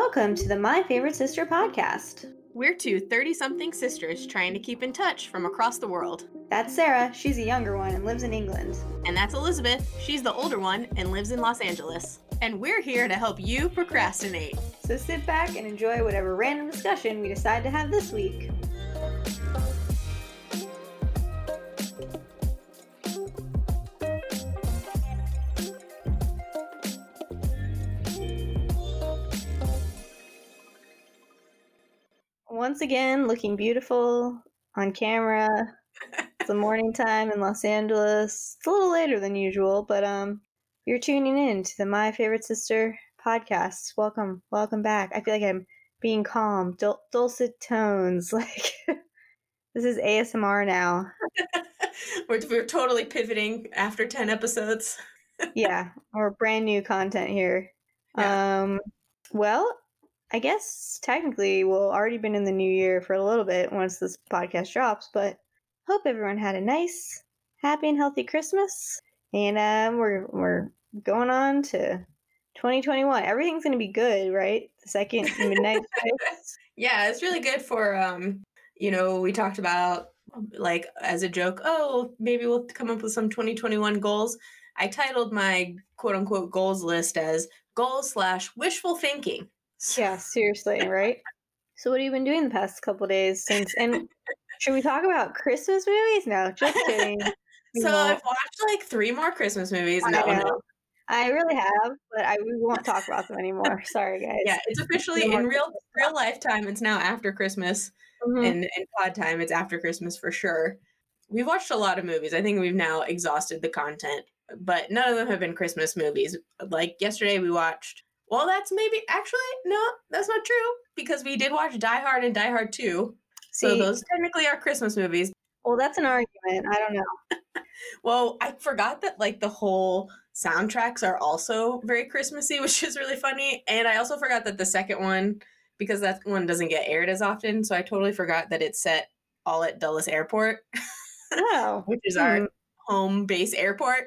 Welcome to the My Favorite Sister podcast. We're two 30 something sisters trying to keep in touch from across the world. That's Sarah, she's a younger one and lives in England. And that's Elizabeth, she's the older one and lives in Los Angeles. And we're here to help you procrastinate. So sit back and enjoy whatever random discussion we decide to have this week. Once again, looking beautiful on camera. it's the morning time in Los Angeles. It's a little later than usual, but um, you're tuning in to the My Favorite Sister podcast. Welcome, welcome back. I feel like I'm being calm, dul- dulcet tones. Like this is ASMR now. we're, we're totally pivoting after 10 episodes. yeah, or brand new content here. Yeah. Um, well, I guess technically we'll already been in the new year for a little bit once this podcast drops, but hope everyone had a nice, happy, and healthy Christmas. And um, we're we're going on to 2021. Everything's going to be good, right? The second midnight. yeah, it's really good for um, you know, we talked about like as a joke, oh, maybe we'll come up with some 2021 goals. I titled my quote unquote goals list as goals slash wishful thinking yeah, seriously, right? So what have you been doing the past couple days since and should we talk about Christmas movies? No, just kidding. so I've watched like three more Christmas movies. I no, no. I really have, but I we won't talk about them anymore. Sorry, guys. Yeah, it's officially in real real lifetime. It's now after Christmas, mm-hmm. and in pod time, it's after Christmas for sure. We've watched a lot of movies. I think we've now exhausted the content, but none of them have been Christmas movies. Like yesterday, we watched well, that's maybe actually no, that's not true because we did watch Die Hard and Die Hard 2. So those technically are Christmas movies. Well, that's an argument. I don't know. well, I forgot that like the whole soundtracks are also very Christmassy, which is really funny. And I also forgot that the second one, because that one doesn't get aired as often, so I totally forgot that it's set all at Dulles Airport. Oh, which is our hmm. home base airport.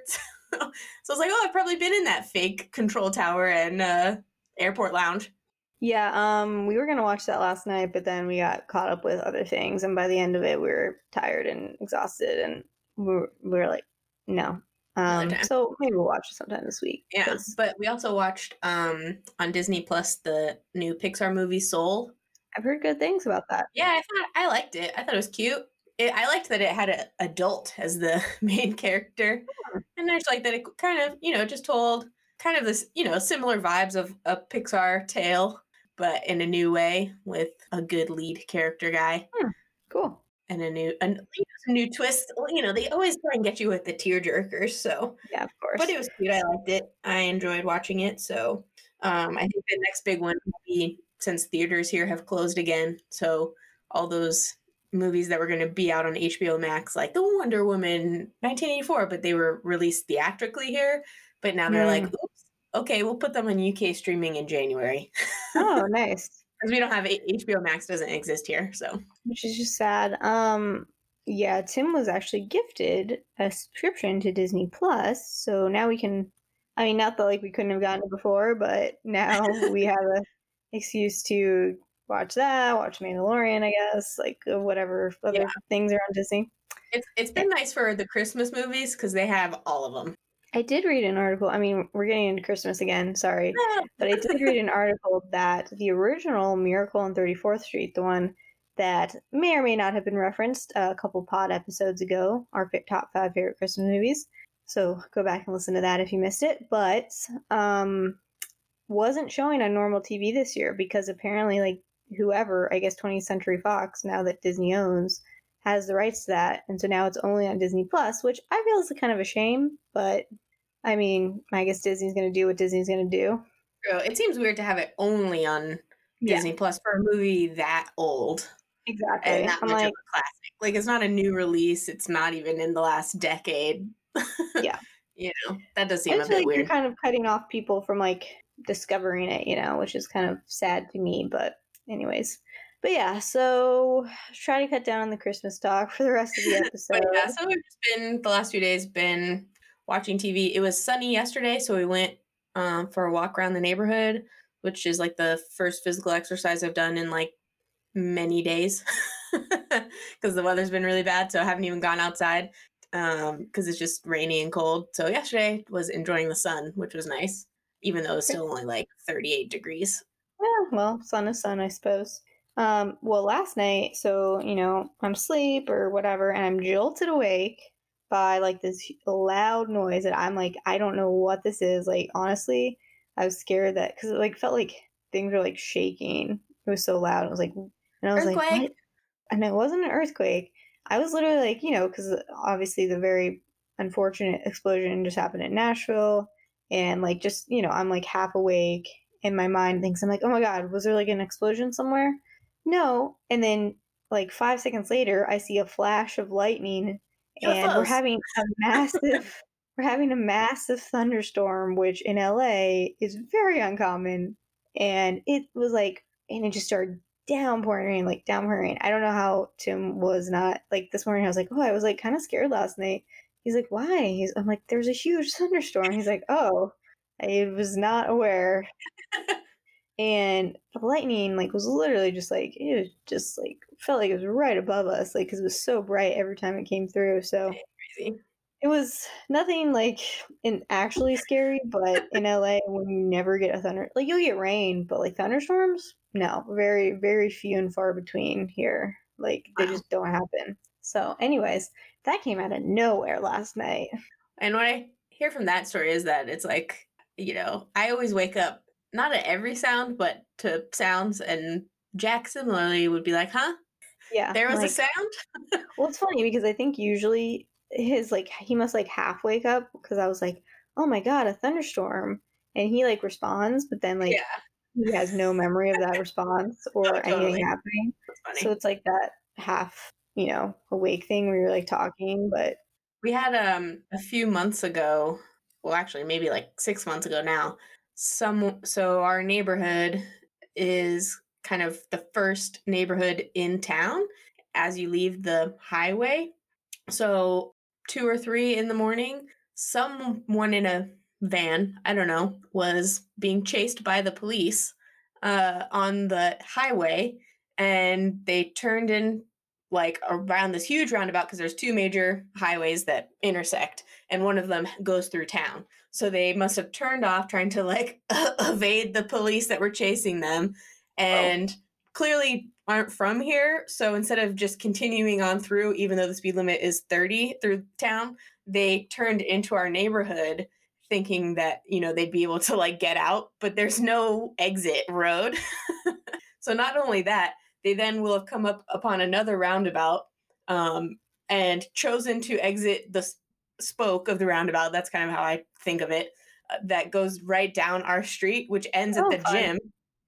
so I was like, oh, I've probably been in that fake control tower and uh, airport lounge. Yeah, um, we were gonna watch that last night, but then we got caught up with other things, and by the end of it, we were tired and exhausted, and we were, we were like, no. Um, so maybe we'll watch it sometime this week. Yeah, but we also watched um, on Disney Plus the new Pixar movie Soul. I've heard good things about that. Yeah, I thought I liked it. I thought it was cute it, I liked that it had an adult as the main character, hmm. And I just like that it kind of you know just told kind of this you know similar vibes of a Pixar tale, but in a new way with a good lead character guy. Hmm. Cool. And a new a, a new twist. You know, they always try and get you with the tear jerkers. So yeah, of course. But it was cute. I liked it. I enjoyed watching it. So um, I think the next big one will be since theaters here have closed again. So all those movies that were going to be out on HBO Max, like the Wonder Woman 1984, but they were released theatrically here. But now they're mm. like, oops, okay, we'll put them on UK streaming in January. oh, nice. Because we don't have HBO Max doesn't exist here, so which is just sad. Um, yeah, Tim was actually gifted a subscription to Disney Plus, so now we can. I mean, not that like we couldn't have gotten it before, but now we have a excuse to watch that, watch Mandalorian, I guess, like uh, whatever other yeah. things are on Disney. It's it's been nice for the Christmas movies because they have all of them. I did read an article. I mean, we're getting into Christmas again. Sorry, but I did read an article that the original Miracle on Thirty Fourth Street, the one that may or may not have been referenced a couple pod episodes ago, our top five favorite Christmas movies. So go back and listen to that if you missed it. But um, wasn't showing on normal TV this year because apparently, like whoever, I guess 20th Century Fox, now that Disney owns, has the rights to that. And so now it's only on Disney Plus, which I feel is kind of a shame, but I mean, I guess Disney's going to do what Disney's going to do. It seems weird to have it only on Disney yeah. Plus for a movie that old. Exactly. And not I'm much like, of a classic. Like it's not a new release. It's not even in the last decade. yeah. you know, that does seem a bit like weird. You're kind of cutting off people from like discovering it, you know, which is kind of sad to me, but anyways. But yeah, so try to cut down on the Christmas talk for the rest of the episode. yeah, so we've just been the last few days been watching TV. It was sunny yesterday, so we went um, for a walk around the neighborhood. which is like the first physical exercise I've done in like many days because the weather's been really bad. So I haven't even gone outside because um, it's just rainy and cold. So yesterday was enjoying the sun, which was nice, even though it's still only like 38 degrees. Yeah, well, sun is sun, I suppose. Um, well, last night, so you know, I'm asleep or whatever, and I'm jolted awake by like this loud noise that I'm like, I don't know what this is. Like, honestly, I was scared that because it like felt like things were like shaking. It was so loud. It was like, and I was earthquake. like, what? and it wasn't an earthquake. I was literally like, you know, because obviously the very unfortunate explosion just happened in Nashville, and like just you know, I'm like half awake, and my mind thinks I'm like, oh my god, was there like an explosion somewhere? No, and then like five seconds later, I see a flash of lightning, and we're having a massive, we're having a massive thunderstorm, which in LA is very uncommon, and it was like, and it just started downpouring rain, like downpouring rain. I don't know how Tim was not like this morning. I was like, oh, I was like kind of scared last night. He's like, why? He's I'm like, there's a huge thunderstorm. He's like, oh, I was not aware. and the lightning like was literally just like it was just like felt like it was right above us, like because it was so bright every time it came through. So crazy. It was nothing like in actually scary, but in LA when you never get a thunder like you'll get rain, but like thunderstorms, no, very, very few and far between here. Like they wow. just don't happen. So, anyways, that came out of nowhere last night. And what I hear from that story is that it's like, you know, I always wake up not at every sound, but to sounds. And Jack similarly would be like, huh? Yeah. There was like, a sound? well, it's funny because I think usually his, like, he must like half wake up because I was like, oh my God, a thunderstorm. And he like responds, but then like yeah he has no memory of that response or oh, totally. anything happening. So it's like that half, you know, awake thing where you're like talking, but we had um a few months ago, well actually maybe like 6 months ago now, some so our neighborhood is kind of the first neighborhood in town as you leave the highway. So 2 or 3 in the morning, someone in a van, I don't know, was being chased by the police uh, on the highway, and they turned in like around this huge roundabout because there's two major highways that intersect, and one of them goes through town. So they must have turned off trying to like evade the police that were chasing them, oh. and oh. clearly aren't from here. So instead of just continuing on through, even though the speed limit is 30 through town, they turned into our neighborhood thinking that you know they'd be able to like get out but there's no exit road so not only that they then will have come up upon another roundabout um, and chosen to exit the spoke of the roundabout that's kind of how i think of it uh, that goes right down our street which ends oh, at the fun. gym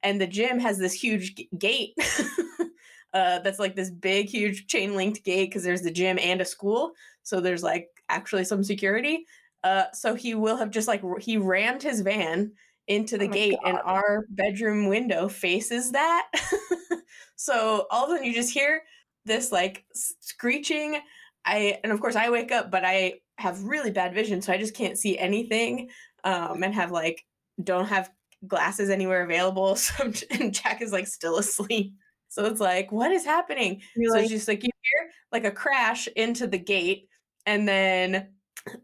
and the gym has this huge g- gate uh, that's like this big huge chain linked gate because there's the gym and a school so there's like actually some security uh, so he will have just like he rammed his van into the oh gate, God. and our bedroom window faces that. so all of a sudden, you just hear this like screeching. I and of course I wake up, but I have really bad vision, so I just can't see anything. Um, and have like don't have glasses anywhere available. So and Jack is like still asleep. So it's like, what is happening? Really? So it's just like you hear like a crash into the gate, and then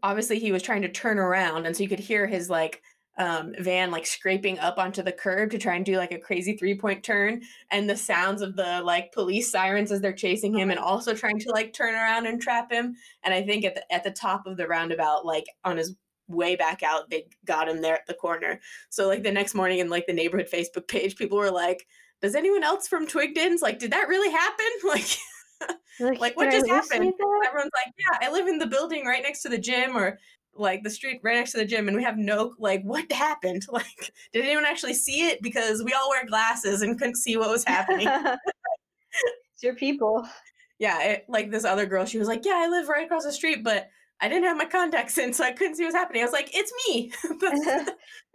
obviously he was trying to turn around and so you could hear his like um, van like scraping up onto the curb to try and do like a crazy three point turn and the sounds of the like police sirens as they're chasing him and also trying to like turn around and trap him. And i think at the at the top of the roundabout like on his way back out they got him there at the corner. So like the next morning in like the neighborhood facebook page people were like does anyone else from twigdens? Like did that really happen? Like like, like what just happened? Everyone's like, yeah, I live in the building right next to the gym or like the street right next to the gym and we have no like what happened? Like did anyone actually see it? Because we all wear glasses and couldn't see what was happening. It's your people. Yeah it, like this other girl she was like yeah i live right across the street but i didn't have my contacts in so i couldn't see what's happening. I was like it's me.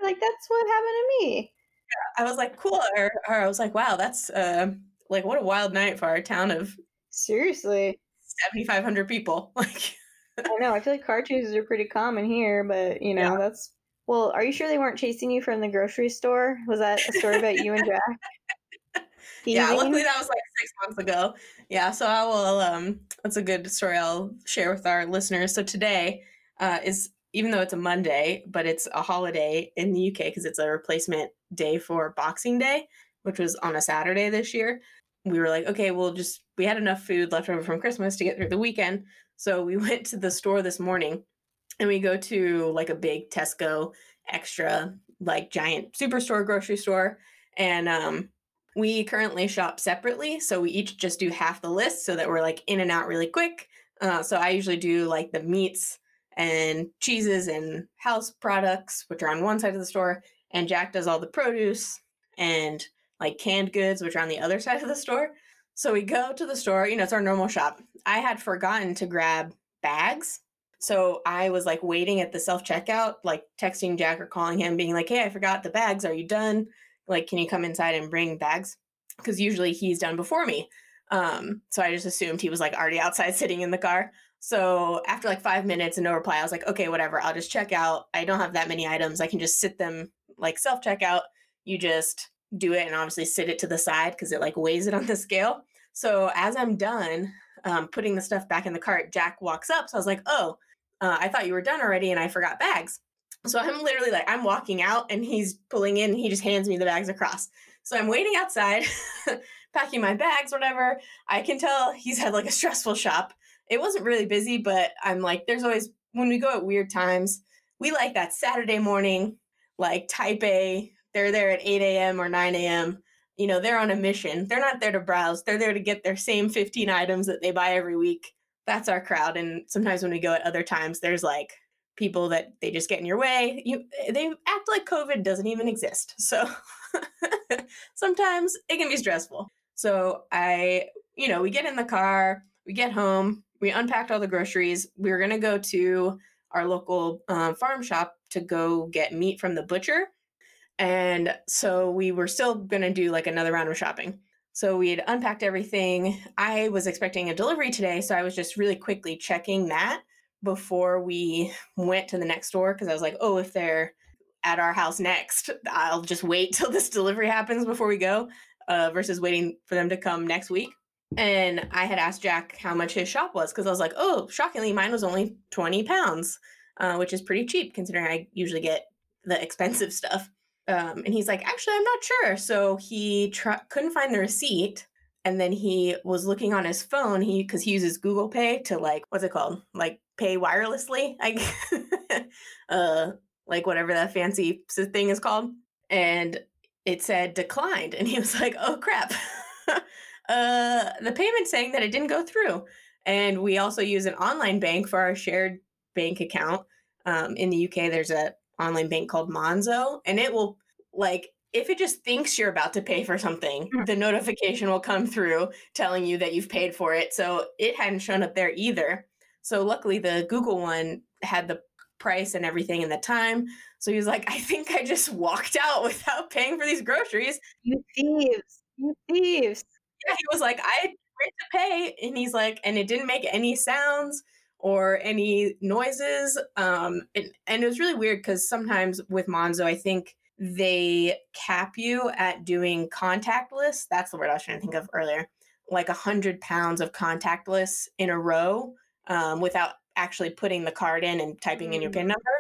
Like that's what happened to me. Yeah, i was like cool or, or i was like wow that's uh like what a wild night for our town of Seriously. 7,500 people. Like, I know. I feel like car chases are pretty common here, but you know, yeah. that's Well, are you sure they weren't chasing you from the grocery store? Was that a story about you and Jack? yeah, luckily that was like six months ago. Yeah, so I will. Um, that's a good story I'll share with our listeners. So today uh, is even though it's a Monday, but it's a holiday in the UK because it's a replacement day for Boxing Day, which was on a Saturday this year. We were like, okay, we'll just we had enough food left over from Christmas to get through the weekend, so we went to the store this morning and we go to like a big Tesco extra like giant superstore grocery store and um we currently shop separately so we each just do half the list so that we're like in and out really quick. Uh, so i usually do like the meats and cheeses and house products which are on one side of the store and jack does all the produce and like canned goods which are on the other side of the store so we go to the store you know it's our normal shop i had forgotten to grab bags so I was like waiting at the self checkout, like texting Jack or calling him, being like, hey, I forgot the bags. Are you done? Like, can you come inside and bring bags? Because usually he's done before me. Um, so I just assumed he was like already outside sitting in the car. So after like five minutes and no reply, I was like, okay, whatever. I'll just check out. I don't have that many items. I can just sit them like self checkout. You just do it and obviously sit it to the side because it like weighs it on the scale. So as I'm done um, putting the stuff back in the cart, Jack walks up. So I was like, oh, uh, I thought you were done already and I forgot bags. So I'm literally like, I'm walking out and he's pulling in, he just hands me the bags across. So I'm waiting outside, packing my bags, whatever. I can tell he's had like a stressful shop. It wasn't really busy, but I'm like, there's always, when we go at weird times, we like that Saturday morning, like type A, they're there at 8 a.m. or 9 a.m. You know, they're on a mission. They're not there to browse, they're there to get their same 15 items that they buy every week that's our crowd. And sometimes when we go at other times, there's like people that they just get in your way. You they act like COVID doesn't even exist. So sometimes it can be stressful. So I, you know, we get in the car, we get home, we unpacked all the groceries. We were gonna go to our local um, farm shop to go get meat from the butcher. And so we were still gonna do like another round of shopping. So we had unpacked everything. I was expecting a delivery today, so I was just really quickly checking that before we went to the next store because I was like, oh, if they're at our house next, I'll just wait till this delivery happens before we go uh, versus waiting for them to come next week. And I had asked Jack how much his shop was because I was like, oh, shockingly, mine was only 20 pounds, uh, which is pretty cheap considering I usually get the expensive stuff. Um, and he's like, actually, I'm not sure. So he tr- couldn't find the receipt. And then he was looking on his phone. He because he uses Google Pay to like what's it called? Like pay wirelessly. Like, uh, like whatever that fancy thing is called. And it said declined. And he was like, oh crap. uh, the payment saying that it didn't go through. And we also use an online bank for our shared bank account. Um, in the UK, there's a online bank called Monzo, and it will like if it just thinks you're about to pay for something, mm. the notification will come through telling you that you've paid for it. So it hadn't shown up there either. So luckily the Google one had the price and everything in the time. So he was like, I think I just walked out without paying for these groceries. You thieves. You thieves. Yeah, he was like, I went to pay. And he's like, and it didn't make any sounds or any noises. Um, and, and it was really weird because sometimes with Monzo, I think they cap you at doing contactless. That's the word I was trying to think of earlier. Like a hundred pounds of contactless in a row um, without actually putting the card in and typing in your PIN mm. number.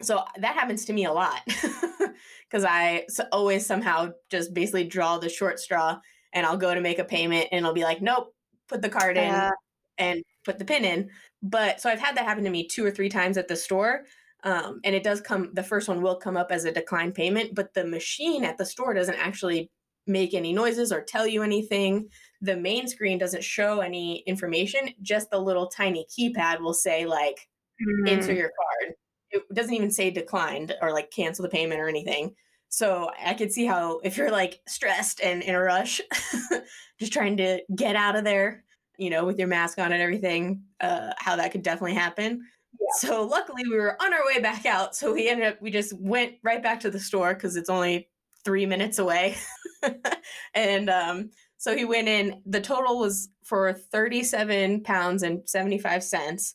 So that happens to me a lot because I always somehow just basically draw the short straw and I'll go to make a payment and it'll be like, nope, put the card in uh, and put the pin in. But so I've had that happen to me two or three times at the store. Um, and it does come, the first one will come up as a declined payment, but the machine at the store doesn't actually make any noises or tell you anything. The main screen doesn't show any information, just the little tiny keypad will say, like, mm. enter your card. It doesn't even say declined or like cancel the payment or anything. So I could see how if you're like stressed and in a rush, just trying to get out of there, you know, with your mask on and everything, uh, how that could definitely happen. Yeah. So luckily we were on our way back out. So we ended up, we just went right back to the store because it's only three minutes away. and um, so he went in, the total was for 37 pounds and 75 cents.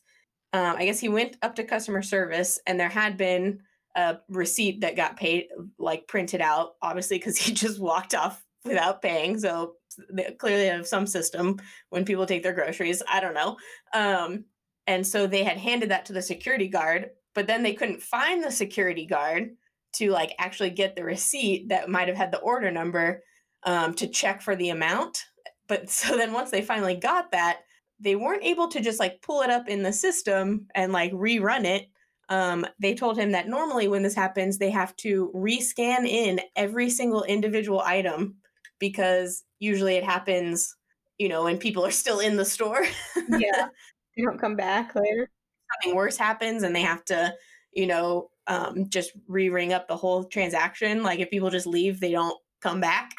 Um, I guess he went up to customer service and there had been a receipt that got paid, like printed out, obviously, because he just walked off without paying. So they clearly have some system when people take their groceries. I don't know. Um, and so they had handed that to the security guard, but then they couldn't find the security guard to like actually get the receipt that might have had the order number um, to check for the amount. But so then once they finally got that, they weren't able to just like pull it up in the system and like rerun it. Um, they told him that normally when this happens, they have to rescan in every single individual item because usually it happens, you know, when people are still in the store. yeah. You don't come back later. Something worse happens and they have to, you know, um, just re ring up the whole transaction. Like if people just leave, they don't come back.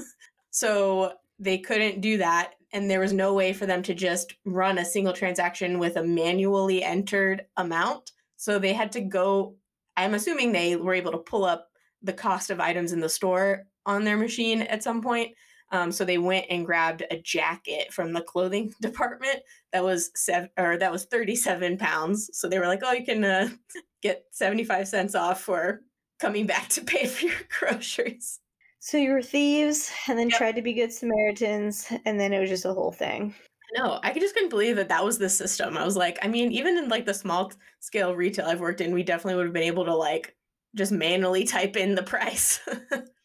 so they couldn't do that. And there was no way for them to just run a single transaction with a manually entered amount. So they had to go. I'm assuming they were able to pull up the cost of items in the store on their machine at some point. Um, so they went and grabbed a jacket from the clothing department that was seven or that was 37 pounds. So they were like, "Oh, you can uh, get 75 cents off for coming back to pay for your groceries." So you were thieves, and then yep. tried to be good Samaritans, and then it was just a whole thing. No, I just couldn't believe that that was the system. I was like, I mean, even in like the small scale retail I've worked in, we definitely would have been able to like just manually type in the price.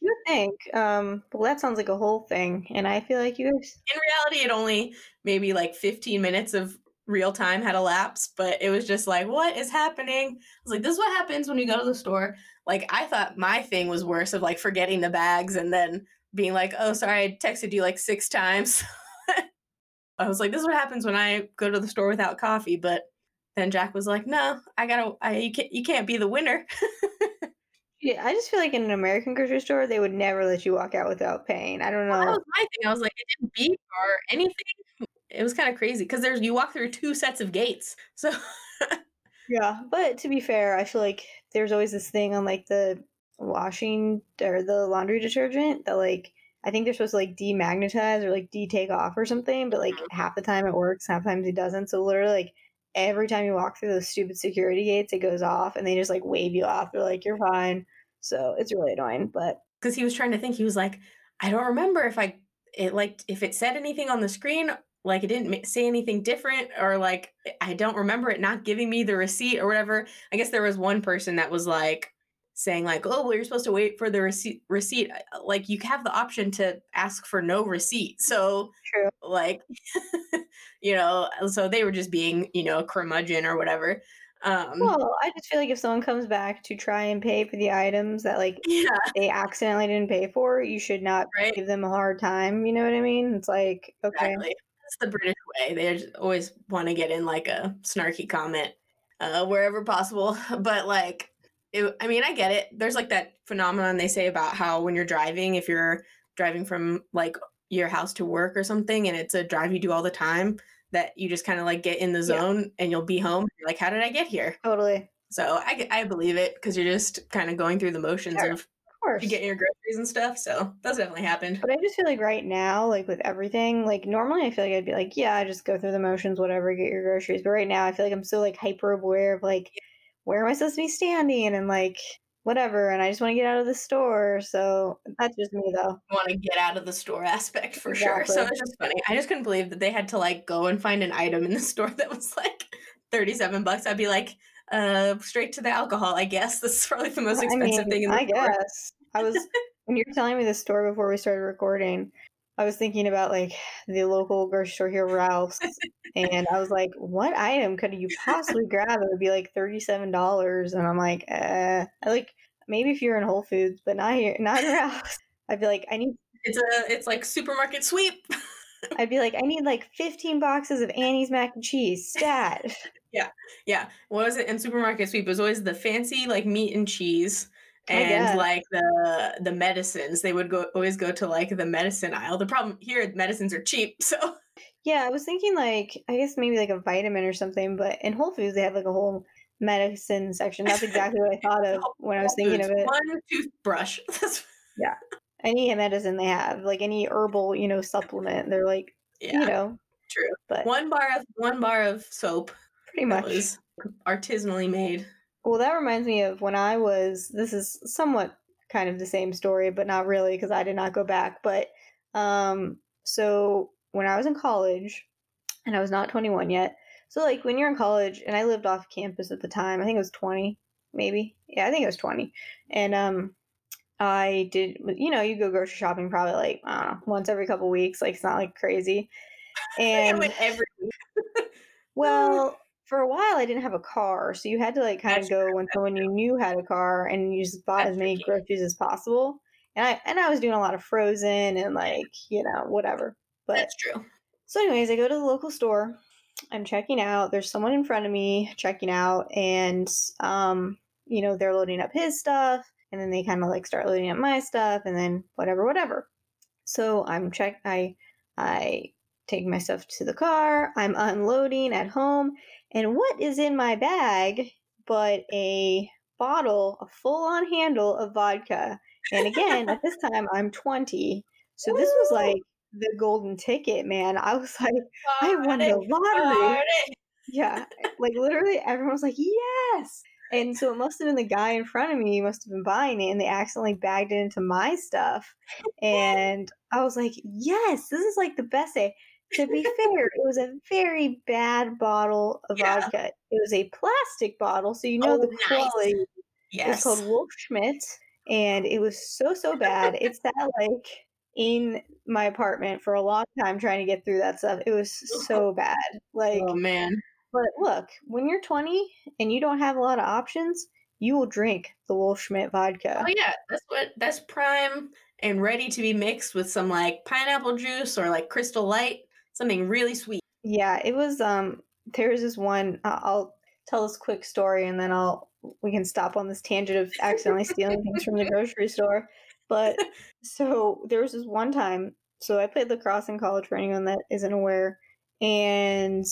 You think? Um, well, that sounds like a whole thing, and I feel like you. In reality, it only maybe like 15 minutes of real time had elapsed, but it was just like, what is happening? I was like, this is what happens when you go to the store. Like, I thought my thing was worse of like forgetting the bags and then being like, oh, sorry, I texted you like six times. I was like, this is what happens when I go to the store without coffee, but then Jack was like, "No, I gotta. I, you can't. You can't be the winner." yeah, I just feel like in an American grocery store, they would never let you walk out without paying. I don't know. Well, that was my thing. I was like, it didn't beep or anything. It was kind of crazy because there's you walk through two sets of gates. So. yeah, but to be fair, I feel like there's always this thing on like the washing or the laundry detergent that like I think they're supposed to like demagnetize or like de-take off or something, but like mm-hmm. half the time it works, half the times it doesn't. So literally like every time you walk through those stupid security gates, it goes off and they just like wave you off. They're like, you're fine. So it's really annoying. But because he was trying to think, he was like, I don't remember if I, it like, if it said anything on the screen, like it didn't say anything different, or like, I don't remember it not giving me the receipt or whatever. I guess there was one person that was like, saying like oh well you're supposed to wait for the receipt receipt uh, like you have the option to ask for no receipt so True. like you know so they were just being you know curmudgeon or whatever um well i just feel like if someone comes back to try and pay for the items that like yeah. they accidentally didn't pay for you should not right? give them a hard time you know what i mean it's like okay exactly. that's the british way they always want to get in like a snarky comment uh wherever possible but like it, I mean, I get it. There's like that phenomenon they say about how when you're driving, if you're driving from like your house to work or something, and it's a drive you do all the time, that you just kind of like get in the zone yeah. and you'll be home. You're like, how did I get here? Totally. So I, I believe it because you're just kind of going through the motions sure. of, of course. you getting your groceries and stuff. So that's definitely happened. But I just feel like right now, like with everything, like normally I feel like I'd be like, yeah, just go through the motions, whatever, get your groceries. But right now I feel like I'm so like hyper aware of like, where am I supposed to be standing and like whatever and I just want to get out of the store. So that's just me though. I Want to get out of the store aspect for exactly. sure. So it's just funny. I just couldn't believe that they had to like go and find an item in the store that was like 37 bucks. I'd be like, uh straight to the alcohol, I guess. This is probably the most expensive I mean, thing in the I store. guess. I was when you were telling me the store before we started recording, I was thinking about like the local grocery store here, Ralph's, and I was like, "What item could you possibly grab? It would be like thirty-seven dollars." And I'm like, "Uh, I like maybe if you're in Whole Foods, but not here, not Ralph's." I'd be like, "I need." It's a, it's like supermarket sweep. I'd be like, "I need like fifteen boxes of Annie's mac and cheese, stat." yeah, yeah. What was it in supermarket sweep? It was always the fancy like meat and cheese and like the the medicines they would go always go to like the medicine aisle. The problem here medicines are cheap so. Yeah i was thinking like i guess maybe like a vitamin or something but in whole foods they have like a whole medicine section. That's exactly what i thought of when i was thinking of it. One toothbrush. Yeah. Any medicine they have like any herbal you know supplement they're like yeah, you know true. but one bar of one bar of soap pretty much. artisanally made well, that reminds me of when I was. This is somewhat kind of the same story, but not really because I did not go back. But um, so when I was in college, and I was not 21 yet. So like when you're in college, and I lived off campus at the time. I think it was 20, maybe. Yeah, I think it was 20. And um, I did. You know, you go grocery shopping probably like I don't know once every couple weeks. Like it's not like crazy. And every well, for a while I didn't have a car, so you had to like kind of go when someone you knew had a car, and you just bought That's as many groceries as possible. And I and I was doing a lot of frozen and like you know whatever. But That's true. So, anyways, I go to the local store. I'm checking out. There's someone in front of me checking out, and um, you know they're loading up his stuff, and then they kind of like start loading up my stuff, and then whatever, whatever. So I'm check. I I take my stuff to the car. I'm unloading at home, and what is in my bag but a bottle, a full on handle of vodka. And again, at this time, I'm 20. So this was like the golden ticket, man. I was like, I won the lottery. Yeah. Like literally everyone was like, yes. And so it must have been the guy in front of me must have been buying it and they accidentally bagged it into my stuff. And I was like, yes, this is like the best day to be fair, it was a very bad bottle of yeah. vodka. It was a plastic bottle, so you know oh, the quality. Nice. Yes. It's called Wolfschmidt, and it was so so bad. it sat like in my apartment for a long time trying to get through that stuff. It was so bad. Like, oh man. But look, when you're 20 and you don't have a lot of options, you will drink the Wolfschmidt vodka. Oh yeah, that's what that's prime and ready to be mixed with some like pineapple juice or like Crystal Light something really sweet. Yeah, it was. Um, there was this one. Uh, I'll tell this quick story, and then I'll we can stop on this tangent of accidentally stealing things from the grocery store. But so there was this one time. So I played lacrosse in college. For anyone that isn't aware, and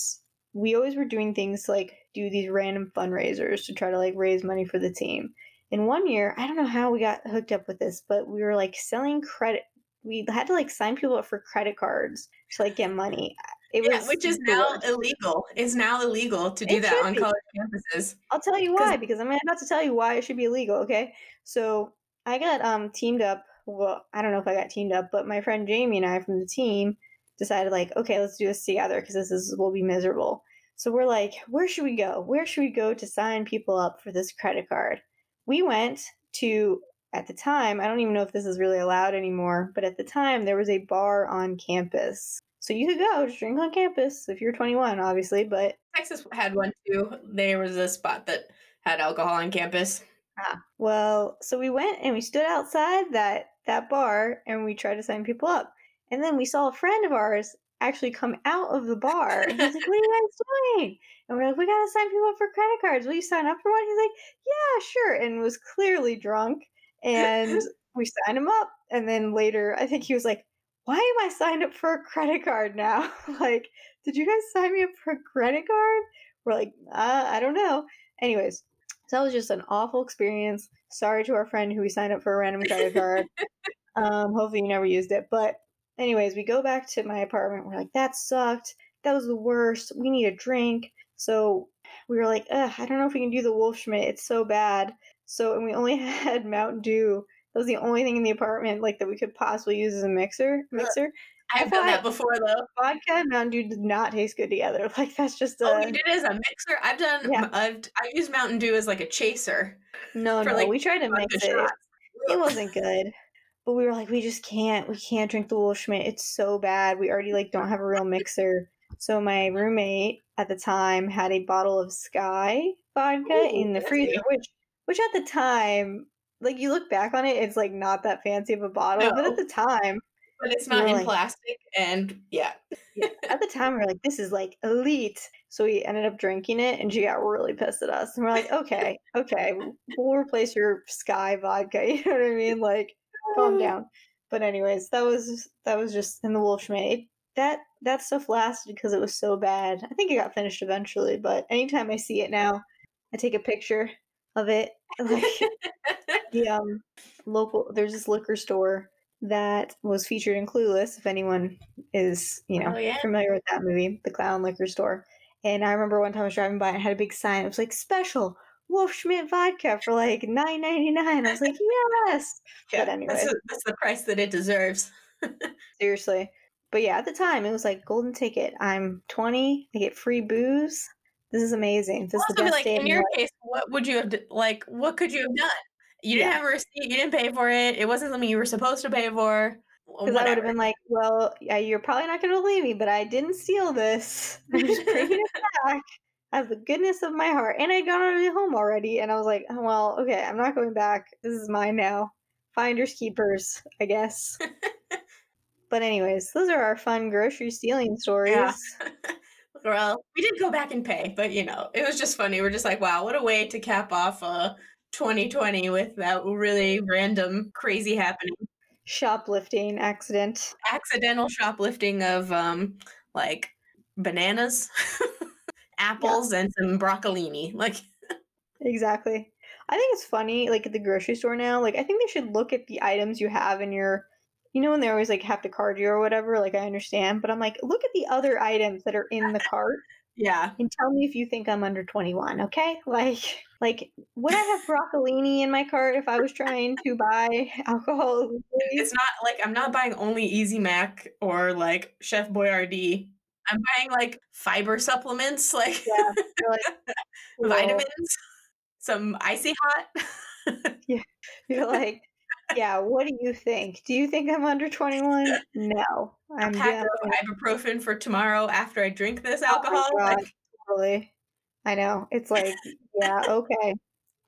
we always were doing things like do these random fundraisers to try to like raise money for the team. And one year, I don't know how we got hooked up with this, but we were like selling credit we had to like sign people up for credit cards to like get money. It yeah, was which is now illegal. Is now illegal to do it that on be. college campuses. I'll tell you why because I'm about to tell you why it should be illegal. Okay, so I got um teamed up. Well, I don't know if I got teamed up, but my friend Jamie and I from the team decided like, okay, let's do this together because this is will be miserable. So we're like, where should we go? Where should we go to sign people up for this credit card? We went to at the time, I don't even know if this is really allowed anymore, but at the time there was a bar on campus. So you could go drink on campus if you're 21, obviously, but Texas had one too. There was a spot that had alcohol on campus. Ah, well, so we went and we stood outside that that bar and we tried to sign people up. And then we saw a friend of ours actually come out of the bar. And he's like, What are you guys doing? And we're like, We gotta sign people up for credit cards. Will you sign up for one? He's like, Yeah, sure. And was clearly drunk and we signed him up. And then later, I think he was like, why am I signed up for a credit card now? like, did you guys sign me up for a credit card? We're like, uh, I don't know. Anyways, so that was just an awful experience. Sorry to our friend who we signed up for a random credit card. um, hopefully you never used it. But anyways, we go back to my apartment. We're like, that sucked. That was the worst. We need a drink. So we were like, I don't know if we can do the Wolfschmidt. It's so bad. So and we only had Mountain Dew. That was the only thing in the apartment like that we could possibly use as a mixer. Mixer. I've done that before though. Vodka and Mountain Dew did not taste good together. Like that's just a. Oh, you did it as a mixer. I've done. Yeah. I've I used Mountain Dew as like a chaser. No, no, like we tried to mix it. Shots. It wasn't good. But we were like, we just can't. We can't drink the Wolfschmidt. It's so bad. We already like don't have a real mixer. So my roommate at the time had a bottle of Skyy vodka Ooh, in the freezer, which which at the time, like you look back on it, it's like not that fancy of a bottle, no. but at the time, but it's not in like, plastic, and yeah. yeah. At the time, we are like, this is like elite. So we ended up drinking it, and she got really pissed at us. And we're like, okay, okay, we'll replace your Skyy vodka. You know what I mean? Like, calm down. But anyways, that was that was just in the Wolfschmidt. That that stuff lasted because it was so bad. I think it got finished eventually, but anytime I see it now, I take a picture of it. Like the um local there's this liquor store that was featured in Clueless, if anyone is, you know, oh, yeah. familiar with that movie, the clown liquor store. And I remember one time I was driving by and had a big sign. It was like special Wolfschmidt vodka for like nine ninety nine. I was like, yes. Yeah, but anyway, that's, that's the price that it deserves. Seriously. But yeah, at the time it was like golden ticket. I'm 20. I get free booze. This is amazing. This is the best like, day in your life. case, what would you have like? What could you have done? You didn't yeah. have a receipt. You didn't pay for it. It wasn't something you were supposed to pay for. Because I would have been like, well, yeah, you're probably not going to believe me, but I didn't steal this. I'm just bringing it back out of the goodness of my heart. And I'd gone already home already. And I was like, oh, well, okay, I'm not going back. This is mine now. Finders keepers, I guess. but anyways, those are our fun grocery stealing stories. Yeah. Well, we did go back and pay, but you know, it was just funny. We're just like, wow, what a way to cap off uh 2020 with that really random crazy happening shoplifting accident. Accidental shoplifting of um like bananas, apples, yeah. and some broccolini. Like exactly. I think it's funny, like at the grocery store now. Like I think they should look at the items you have in your you know when they always like have to card you or whatever, like I understand, but I'm like, look at the other items that are in the cart. Yeah. And tell me if you think I'm under 21, okay? Like like would I have broccolini in my cart if I was trying to buy alcohol? It's not like I'm not buying only Easy Mac or like Chef Boyardee. I'm buying like fiber supplements, like, yeah, like vitamins, some icy hot. yeah. You're like yeah, what do you think? Do you think I'm under 21? No. I'm a pack of ibuprofen for tomorrow after I drink this oh alcohol. Oh like- totally. I know. It's like, yeah, okay.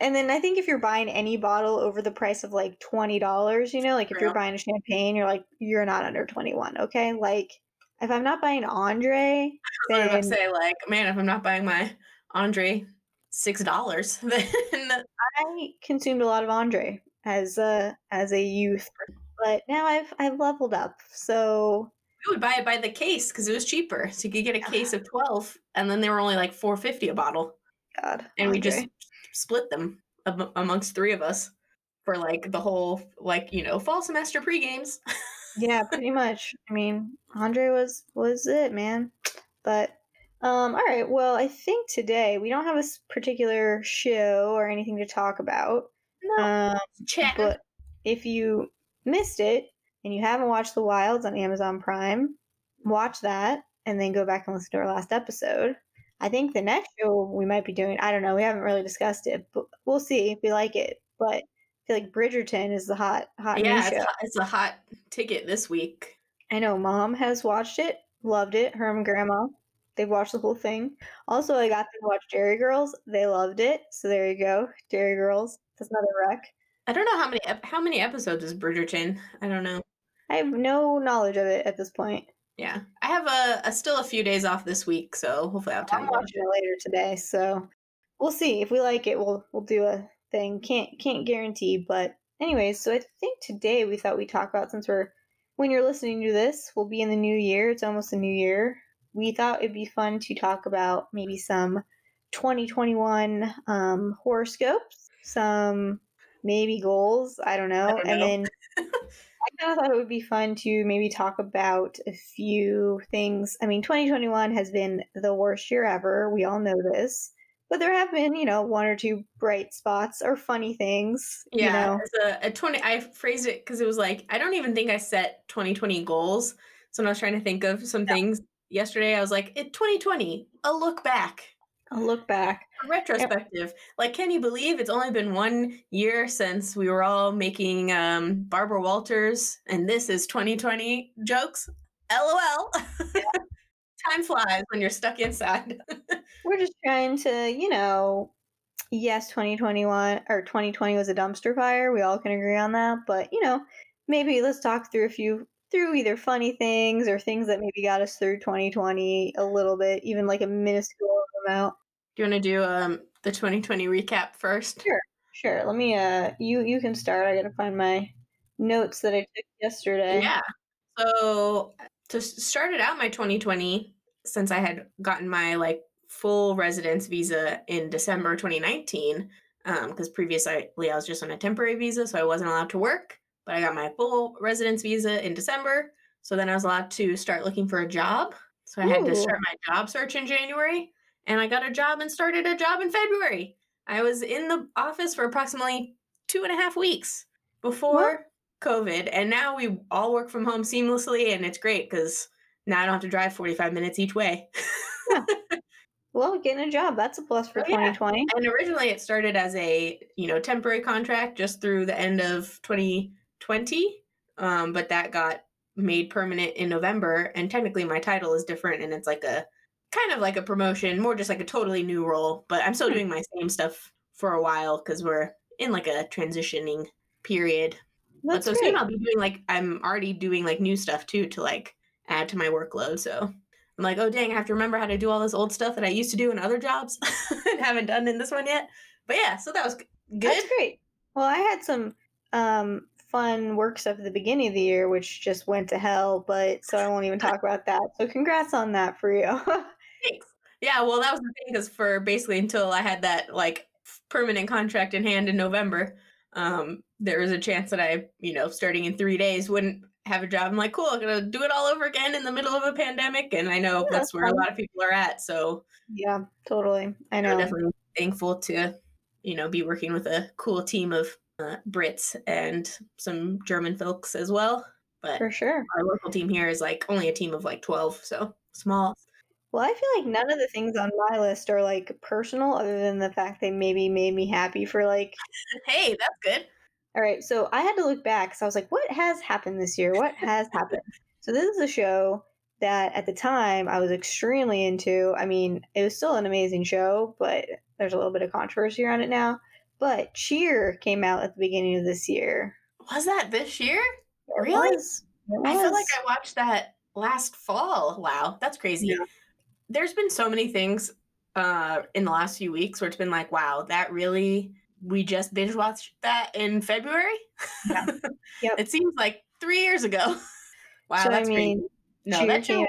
And then I think if you're buying any bottle over the price of like $20, you know, like if you're buying a champagne, you're like, you're not under 21, okay? Like, if I'm not buying Andre, then... I was say, like, man, if I'm not buying my Andre $6, then. I consumed a lot of Andre as a as a youth, but now I've I've leveled up. So we would buy it by the case because it was cheaper. So you could get a case of twelve, and then they were only like four fifty a bottle. God, and we just split them amongst three of us for like the whole like you know fall semester pre games. yeah, pretty much. I mean, Andre was was it, man. But um, all right. Well, I think today we don't have a particular show or anything to talk about. No, um, but if you missed it and you haven't watched The Wilds on Amazon Prime, watch that and then go back and listen to our last episode. I think the next show we might be doing, I don't know, we haven't really discussed it, but we'll see if we like it. But I feel like Bridgerton is the hot, hot yeah, it's, hot, it's a hot ticket this week. I know mom has watched it, loved it. Her and grandma, they've watched the whole thing. Also, I got them to watch Derry Girls. They loved it. So there you go, Derry Girls. That's another wreck. I don't know how many how many episodes is Bridgerton. I don't know. I have no knowledge of it at this point. Yeah, I have a, a still a few days off this week, so hopefully I'll have time. I'm watching it later today, so we'll see if we like it. We'll we'll do a thing. Can't can't guarantee, but anyways. So I think today we thought we'd talk about since we're when you're listening to this, we'll be in the new year. It's almost a new year. We thought it'd be fun to talk about maybe some 2021 um, horoscopes some maybe goals. I don't know. I don't know. And then I kind of thought it would be fun to maybe talk about a few things. I mean, 2021 has been the worst year ever. We all know this. But there have been, you know, one or two bright spots or funny things. Yeah, you know. a, a 20, I phrased it because it was like, I don't even think I set 2020 goals. So when I was trying to think of some yeah. things yesterday, I was like, it 2020, a look back. A look back. A retrospective. Like, can you believe it's only been one year since we were all making um, Barbara Walters and this is 2020 jokes? LOL. Yeah. Time flies when you're stuck inside. we're just trying to, you know, yes, 2021 or 2020 was a dumpster fire. We all can agree on that. But, you know, maybe let's talk through a few through either funny things or things that maybe got us through 2020 a little bit, even like a minuscule amount. Do you want to do um the 2020 recap first? Sure, sure. Let me uh you you can start. I gotta find my notes that I took yesterday. Yeah. So to start it out my 2020, since I had gotten my like full residence visa in December 2019, because um, previously I was just on a temporary visa, so I wasn't allowed to work. But I got my full residence visa in December, so then I was allowed to start looking for a job. So I Ooh. had to start my job search in January and I got a job and started a job in February. I was in the office for approximately two and a half weeks before what? COVID, and now we all work from home seamlessly, and it's great because now I don't have to drive 45 minutes each way. yeah. Well, getting a job, that's a plus for oh, 2020. Yeah. And originally it started as a, you know, temporary contract just through the end of 2020. Um, but that got made permanent in November. And technically my title is different and it's like a kind of like a promotion, more just like a totally new role. But I'm still hmm. doing my same stuff for a while because we're in like a transitioning period. That's but so great. soon I'll be doing like I'm already doing like new stuff too to like add to my workload. So I'm like, oh dang, I have to remember how to do all this old stuff that I used to do in other jobs and haven't done in this one yet. But yeah, so that was good. That's great. Well, I had some um, fun work stuff at the beginning of the year, which just went to hell. But so I won't even talk about that. So congrats on that for you. Thanks. Yeah, well, that was the thing because for basically until I had that like permanent contract in hand in November, um, there was a chance that I, you know, starting in three days wouldn't have a job. I'm like, cool, I'm gonna do it all over again in the middle of a pandemic, and I know yeah, that's where a lot of people are at. So yeah, totally. I know. I'm definitely thankful to, you know, be working with a cool team of uh, Brits and some German folks as well. But for sure, our local team here is like only a team of like twelve, so small. Well, I feel like none of the things on my list are like personal, other than the fact they maybe made me happy for like. hey, that's good. All right, so I had to look back because I was like, what has happened this year? What has happened? So this is a show that at the time I was extremely into. I mean, it was still an amazing show, but there's a little bit of controversy around it now. But Cheer came out at the beginning of this year. Was that this year? It really? Was. I feel like I watched that last fall. Wow, that's crazy. Yeah. There's been so many things uh, in the last few weeks where it's been like, wow, that really we just binge watched that in February. Yeah. Yep. it seems like three years ago. wow, so, that's I mean, great. No, that show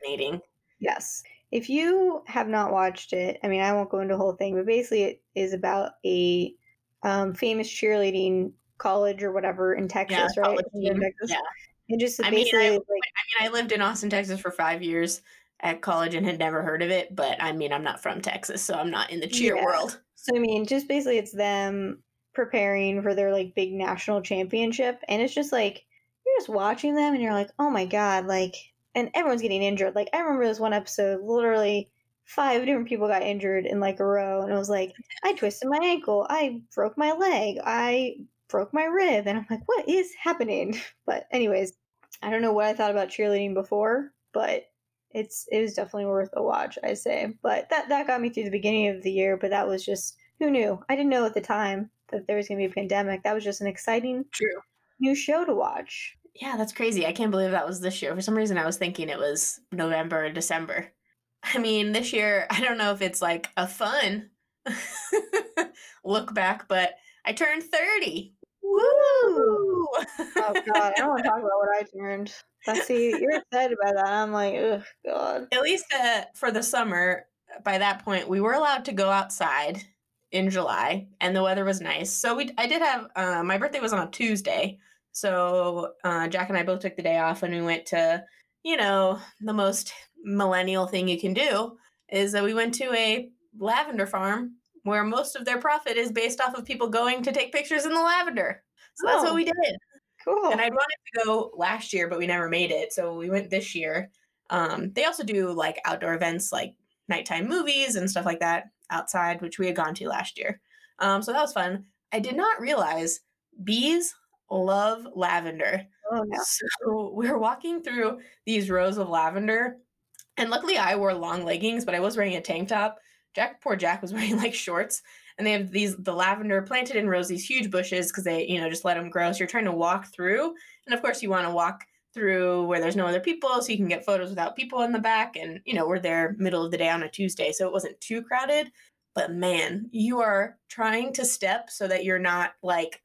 fascinating. Yes. If you have not watched it, I mean, I won't go into the whole thing, but basically, it is about a um, famous cheerleading college or whatever in Texas, yeah, right? In Texas. Yeah. And just I mean, I, like, I mean, I lived in Austin, Texas for five years at college and had never heard of it, but I mean, I'm not from Texas, so I'm not in the cheer yeah. world. So I mean, just basically it's them preparing for their like big national championship and it's just like you're just watching them and you're like, "Oh my god, like and everyone's getting injured. Like I remember this one episode literally five different people got injured in like a row and I was like I twisted my ankle, I broke my leg, I broke my rib and I'm like, "What is happening?" But anyways, I don't know what I thought about cheerleading before, but it's it was definitely worth a watch, I say. But that that got me through the beginning of the year. But that was just who knew? I didn't know at the time that there was going to be a pandemic. That was just an exciting, true new show to watch. Yeah, that's crazy. I can't believe that was this year. For some reason, I was thinking it was November or December. I mean, this year, I don't know if it's like a fun look back, but I turned 30. Woo! oh, God. I don't want to talk about what I turned. I see you're excited about that. I'm like, oh god. At least uh, for the summer, by that point, we were allowed to go outside in July, and the weather was nice. So we, I did have uh, my birthday was on a Tuesday, so uh, Jack and I both took the day off, and we went to, you know, the most millennial thing you can do is that we went to a lavender farm where most of their profit is based off of people going to take pictures in the lavender. So oh. that's what oh. we did. Cool. And I wanted to go last year, but we never made it. So we went this year. Um, they also do like outdoor events like nighttime movies and stuff like that outside, which we had gone to last year. Um, so that was fun. I did not realize bees love lavender. Oh, yeah. So we were walking through these rows of lavender, and luckily I wore long leggings, but I was wearing a tank top. Jack, poor Jack, was wearing like shorts, and they have these the lavender planted in rows, these huge bushes because they you know just let them grow. So you're trying to walk through, and of course you want to walk through where there's no other people so you can get photos without people in the back and you know we're there middle of the day on a tuesday so it wasn't too crowded. But man you are trying to step so that you're not like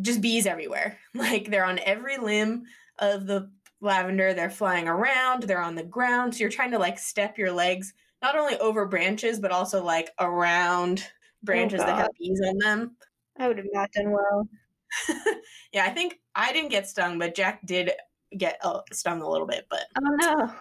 just bees everywhere. Like they're on every limb of the lavender they're flying around they're on the ground. So you're trying to like step your legs not only over branches but also like around branches oh that have bees on them. I would have not done well. yeah, I think I didn't get stung, but Jack did get uh, stung a little bit. But oh no.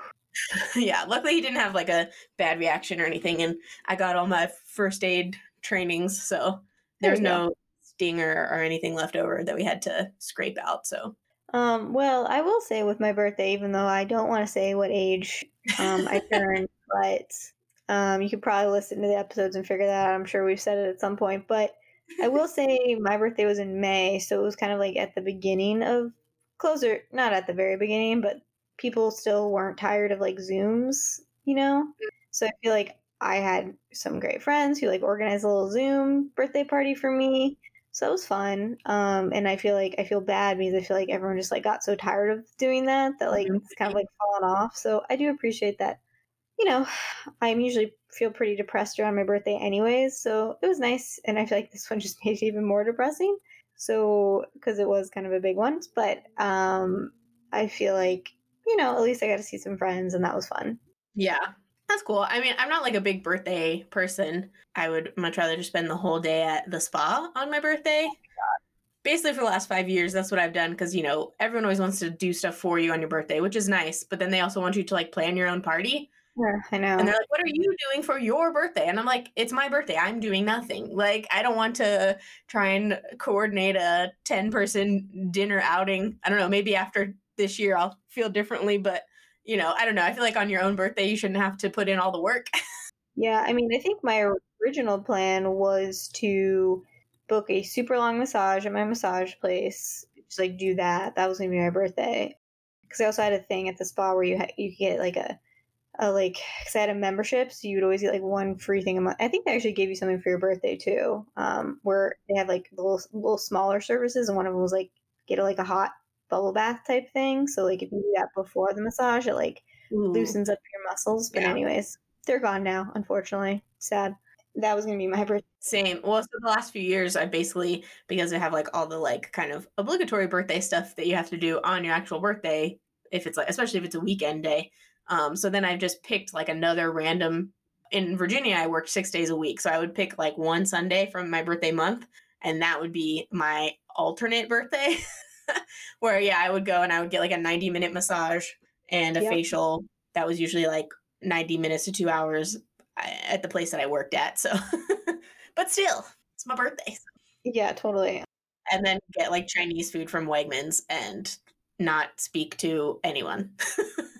yeah, luckily he didn't have like a bad reaction or anything, and I got all my first aid trainings, so there's no stinger or anything left over that we had to scrape out. So um, well, I will say with my birthday, even though I don't want to say what age um, I turned, but um, you could probably listen to the episodes and figure that out. I'm sure we've said it at some point, but I will say my birthday was in May, so it was kind of like at the beginning of closer, not at the very beginning, but people still weren't tired of like Zooms, you know? So I feel like I had some great friends who like organized a little Zoom birthday party for me. So it was fun. Um, and I feel like I feel bad because I feel like everyone just like got so tired of doing that that like mm-hmm. it's kind of like fallen off. So I do appreciate that. You know, I'm usually feel pretty depressed around my birthday anyways. So it was nice. And I feel like this one just made it even more depressing. So, because it was kind of a big one, but um, I feel like, you know, at least I got to see some friends and that was fun. Yeah, that's cool. I mean, I'm not like a big birthday person. I would much rather just spend the whole day at the spa on my birthday. Oh my Basically, for the last five years, that's what I've done because, you know, everyone always wants to do stuff for you on your birthday, which is nice. But then they also want you to like plan your own party. Yeah, I know. And they're like, "What are you doing for your birthday?" And I'm like, "It's my birthday. I'm doing nothing. Like, I don't want to try and coordinate a 10 person dinner outing. I don't know. Maybe after this year, I'll feel differently. But you know, I don't know. I feel like on your own birthday, you shouldn't have to put in all the work. yeah, I mean, I think my original plan was to book a super long massage at my massage place. Just like do that. That was gonna be my birthday. Because I also had a thing at the spa where you ha- you get like a uh, like because I had a membership, so you would always get like one free thing a month. I think they actually gave you something for your birthday too, um, where they have like little little smaller services, and one of them was like get a, like a hot bubble bath type thing. So like if you do that before the massage, it like loosens up your muscles. But yeah. anyways, they're gone now. Unfortunately, sad. That was gonna be my birthday. Same. Well, so the last few years, I basically because I have like all the like kind of obligatory birthday stuff that you have to do on your actual birthday, if it's like especially if it's a weekend day. Um, so then I've just picked like another random. In Virginia, I worked six days a week, so I would pick like one Sunday from my birthday month, and that would be my alternate birthday. Where yeah, I would go and I would get like a ninety minute massage and a yep. facial. That was usually like ninety minutes to two hours uh, at the place that I worked at. So, but still, it's my birthday. Yeah, totally. And then get like Chinese food from Wegmans and not speak to anyone.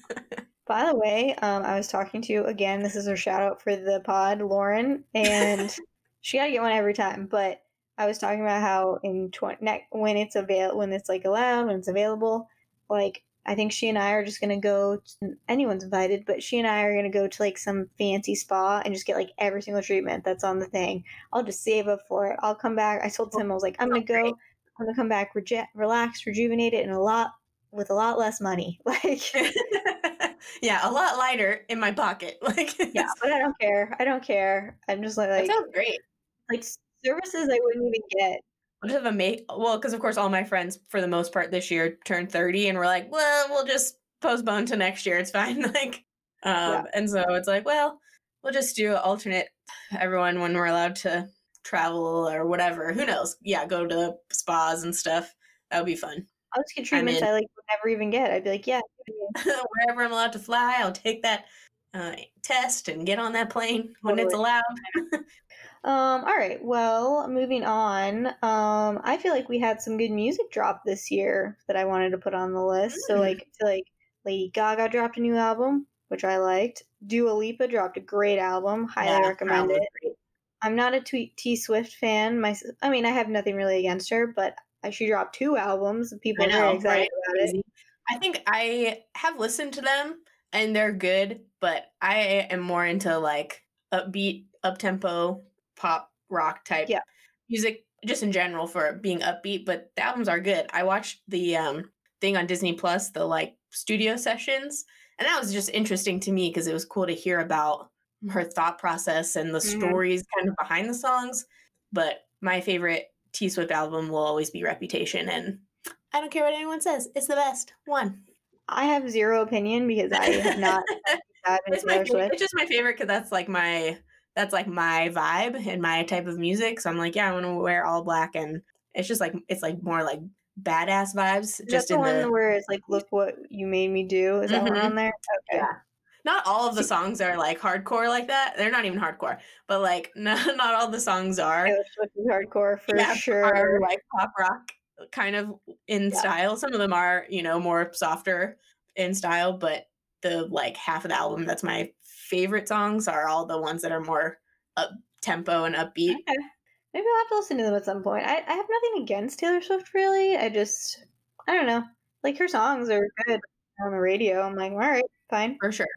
By the way, um, I was talking to again. This is a shout out for the pod, Lauren, and she got to get one every time. But I was talking about how in twenty when it's avail when it's like allowed when it's available, like I think she and I are just gonna go. To, anyone's invited, but she and I are gonna go to like some fancy spa and just get like every single treatment that's on the thing. I'll just save up for it. I'll come back. I told Tim I was like, I'm gonna go. I'm gonna come back, relax, rejuvenated, and a lot with a lot less money. Like yeah, a lot lighter in my pocket. Like yeah, but I don't care. I don't care. I'm just like, that sounds great. Like services I wouldn't even get. What have a mate? Well, because of course all my friends for the most part this year turned thirty, and we're like, well, we'll just postpone to next year. It's fine. like, um, yeah. and so it's like, well, we'll just do alternate everyone when we're allowed to travel or whatever. Who knows? Yeah, go to spas and stuff. That would be fun. I'll just get treatments I like would never even get. I'd be like, yeah, wherever I'm allowed to fly, I'll take that uh, test and get on that plane when totally. it's allowed. um, all right. Well, moving on. Um, I feel like we had some good music drop this year that I wanted to put on the list. Mm. So, like, like Lady Gaga dropped a new album, which I liked. Dua Lipa dropped a great album. Highly yeah, recommend it. Great. I'm not a T Swift fan. My, I mean, I have nothing really against her, but she dropped two albums. People know, are excited right? about it. I think I have listened to them and they're good, but I am more into like upbeat, up tempo, pop rock type yeah. music just in general for being upbeat, but the albums are good. I watched the um thing on Disney Plus, the like studio sessions, and that was just interesting to me because it was cool to hear about her thought process and the mm-hmm. stories kind of behind the songs. But my favorite T Swift album will always be Reputation, and I don't care what anyone says. It's the best one. I have zero opinion because I have not. it's, my, it's just my favorite because that's like my that's like my vibe and my type of music. So I'm like, yeah, I want to wear all black, and it's just like it's like more like badass vibes. Just the one the... where it's like, look what you made me do. Is that mm-hmm. one on there? Okay. Yeah. Not all of the songs are like hardcore like that. They're not even hardcore, but like not, not all the songs are. hardcore for yeah, sure. Are like pop rock kind of in yeah. style. Some of them are, you know, more softer in style, but the like half of the album that's my favorite songs are all the ones that are more up tempo and upbeat. Okay. Maybe I'll have to listen to them at some point. I, I have nothing against Taylor Swift really. I just I don't know. Like her songs are good on the radio. I'm like, all right, fine. For sure.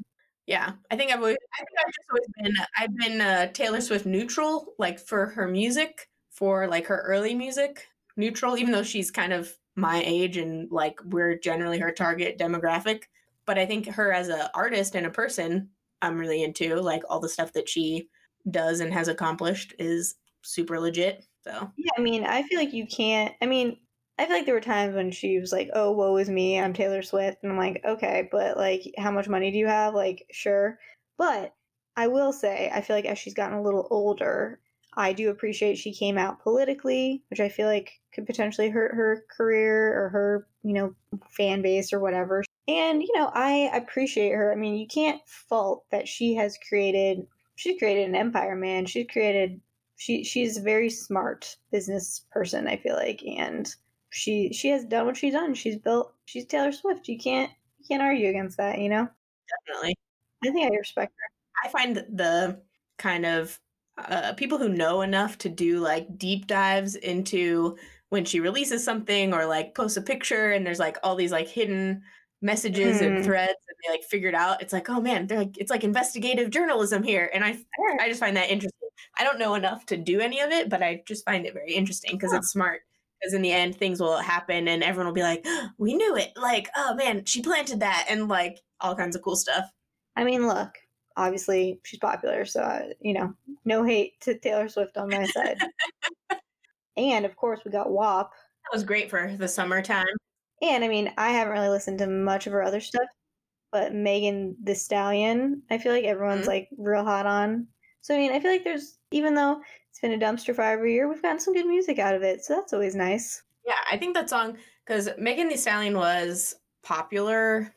Yeah. I think I've always I think I've just always been I've been uh, Taylor Swift neutral, like for her music, for like her early music, neutral, even though she's kind of my age and like we're generally her target demographic. But I think her as an artist and a person, I'm really into. Like all the stuff that she does and has accomplished is super legit. So yeah, I mean, I feel like you can't. I mean, I feel like there were times when she was like, "Oh, woe is me, I'm Taylor Swift," and I'm like, "Okay, but like, how much money do you have? Like, sure." But I will say, I feel like as she's gotten a little older, I do appreciate she came out politically, which I feel like could potentially hurt her career or her, you know, fan base or whatever. And, you know, I appreciate her. I mean, you can't fault that she has created she's created an empire, man. She's created she she's a very smart business person, I feel like, and she she has done what she's done. She's built she's Taylor Swift. You can't you can't argue against that, you know? Definitely. I think I respect her. I find the kind of uh, people who know enough to do like deep dives into when she releases something or like posts a picture and there's like all these like hidden messages mm. and hmm. threads and they like figured out it's like oh man they're like it's like investigative journalism here and i i just find that interesting i don't know enough to do any of it but i just find it very interesting because it's smart because in the end things will happen and everyone will be like we knew it. Like oh man she planted that and like all kinds of cool stuff. I mean look obviously she's popular so uh, you know no hate to taylor swift on my side. And of course we got WAP. That was great for the summertime. And I mean, I haven't really listened to much of her other stuff, but Megan Thee Stallion, I feel like everyone's mm-hmm. like real hot on. So I mean, I feel like there's even though it's been a dumpster fire every year, we've gotten some good music out of it. So that's always nice. Yeah, I think that song because Megan Thee Stallion was popular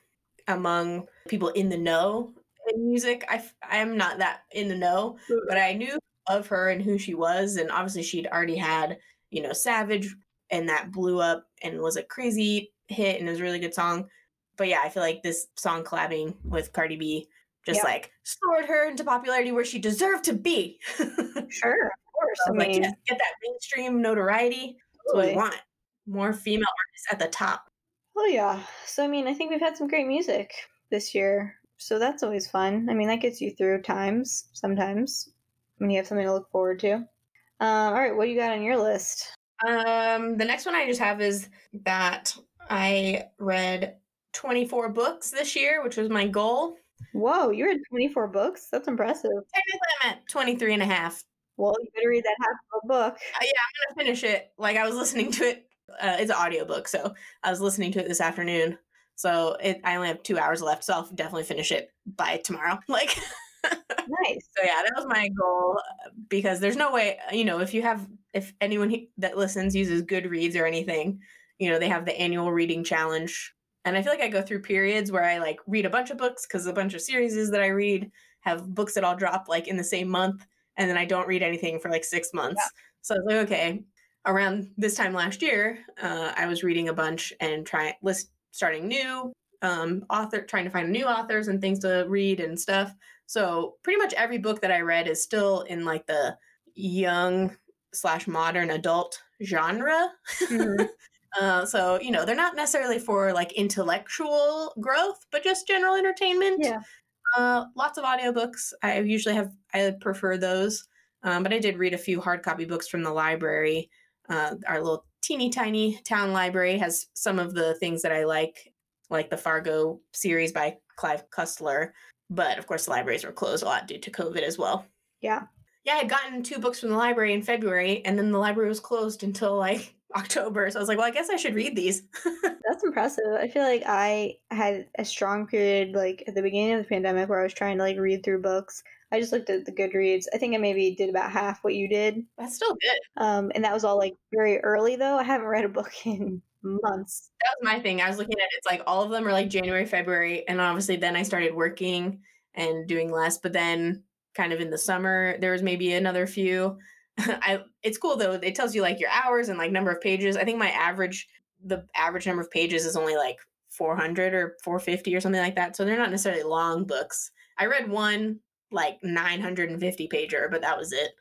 among people in the know in music. I I am not that in the know, mm. but I knew of her and who she was, and obviously she'd already had you know Savage and that blew up and was a crazy hit and it was a really good song. But yeah, I feel like this song collabing with Cardi B just yep. like soared her into popularity where she deserved to be. sure, course. So, I like, get that mainstream notoriety. That's what we want. More female artists at the top. Oh yeah. So I mean, I think we've had some great music this year. So that's always fun. I mean, that gets you through times sometimes when you have something to look forward to. Uh, all right, what do you got on your list? Um, the next one I just have is that I read 24 books this year, which was my goal. Whoa, you read 24 books? That's impressive. Technically, I'm at 23 and a half. Well, you better read that half of a book. Uh, yeah, I'm to finish it. Like, I was listening to it. Uh, it's an audiobook, so I was listening to it this afternoon. So it, I only have two hours left, so I'll definitely finish it by tomorrow. Like, nice. So yeah, that was my goal uh, because there's no way, you know, if you have, if anyone that listens uses Goodreads or anything, you know, they have the annual reading challenge. And I feel like I go through periods where I like read a bunch of books because a bunch of series that I read have books that I'll drop like in the same month. And then I don't read anything for like six months. Yeah. So I was like, okay, around this time last year, uh, I was reading a bunch and trying list starting new um, author, trying to find new authors and things to read and stuff. So pretty much every book that I read is still in like the young slash modern adult genre. Mm-hmm. uh, so you know they're not necessarily for like intellectual growth, but just general entertainment. Yeah. Uh, lots of audiobooks. I usually have. I prefer those, um, but I did read a few hard copy books from the library. Uh, our little teeny tiny town library has some of the things that I like, like the Fargo series by Clive Cussler. But of course, the libraries were closed a lot due to COVID as well. Yeah. Yeah, I had gotten two books from the library in February, and then the library was closed until like October. So I was like, well, I guess I should read these. That's impressive. I feel like I had a strong period, like at the beginning of the pandemic, where I was trying to like read through books. I just looked at the Goodreads. I think I maybe did about half what you did. That's still good. Um, and that was all like very early though. I haven't read a book in months. That was my thing. I was looking at it, it's like all of them are like January, February, and obviously then I started working and doing less. But then, kind of in the summer, there was maybe another few. I it's cool though. It tells you like your hours and like number of pages. I think my average the average number of pages is only like 400 or 450 or something like that. So they're not necessarily long books. I read one like 950 pager, but that was it.